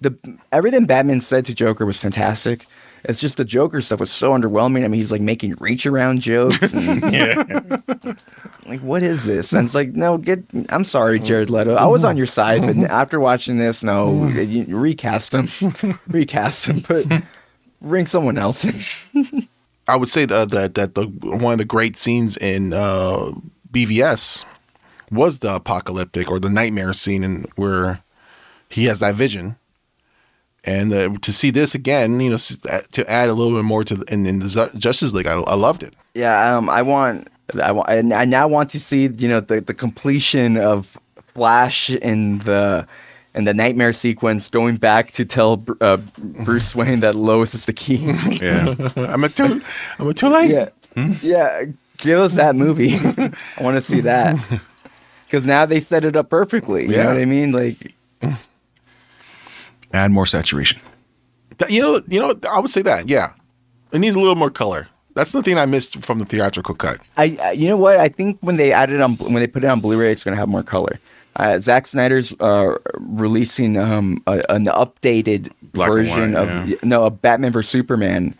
the everything Batman said to Joker was fantastic. It's just the Joker stuff was so underwhelming. I mean, he's like making reach around jokes. And, like, what is this? And it's like, no, get. I'm sorry, Jared Leto. I was on your side, but after watching this, no, you, recast him, recast him, but bring someone else in. I would say that that, that the one of the great scenes in uh, BVS was the apocalyptic or the nightmare scene, in where he has that vision. And uh, to see this again, you know, uh, to add a little bit more to the, in, in the Justice League, I, I loved it. Yeah, um, I want, I want, I now want to see, you know, the, the completion of Flash in the in the nightmare sequence, going back to tell uh, Bruce Wayne that Lois is the key. Yeah. I'm a too, I'm a too late. yeah, yeah, give us that movie. I want to see that because now they set it up perfectly. You Yeah. know what I mean? Like, Add more saturation. You know, you know, I would say that. Yeah, it needs a little more color. That's the thing I missed from the theatrical cut. I, I you know what? I think when they added on when they put it on Blu-ray, it's gonna have more color. Uh, Zack Snyder's uh, releasing um, a, an updated Black version white, of yeah. no a Batman vs Superman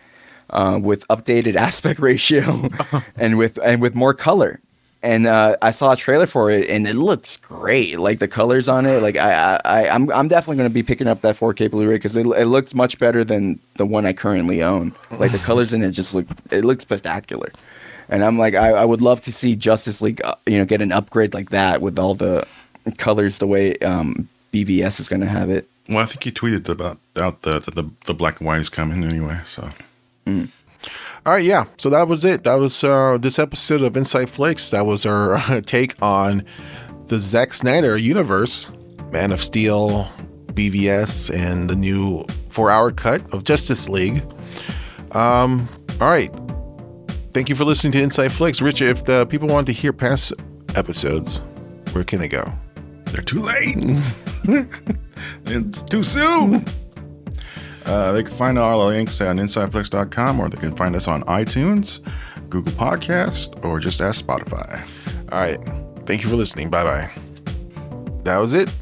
uh, with updated aspect ratio and with and with more color. And uh, I saw a trailer for it, and it looks great. Like the colors on it, like I, I, I I'm, I'm definitely gonna be picking up that 4K Blu-ray because it, it looks much better than the one I currently own. Like the colors in it just look, it looks spectacular. And I'm like, I, I would love to see Justice League, uh, you know, get an upgrade like that with all the colors the way um, BVS is gonna have it. Well, I think you tweeted about out the the, the black and white is coming anyway. So All right, yeah. So that was it. That was uh, this episode of Inside Flicks. That was our uh, take on the Zack Snyder universe, Man of Steel, BVS, and the new four-hour cut of Justice League. Um, all right. Thank you for listening to Inside Flicks, Richard. If the people want to hear past episodes, where can they go? they're too late. it's too soon. Uh, they can find all our links on InsideFlicks.com or they can find us on iTunes, Google Podcast, or just ask Spotify. All right. Thank you for listening. Bye bye. That was it.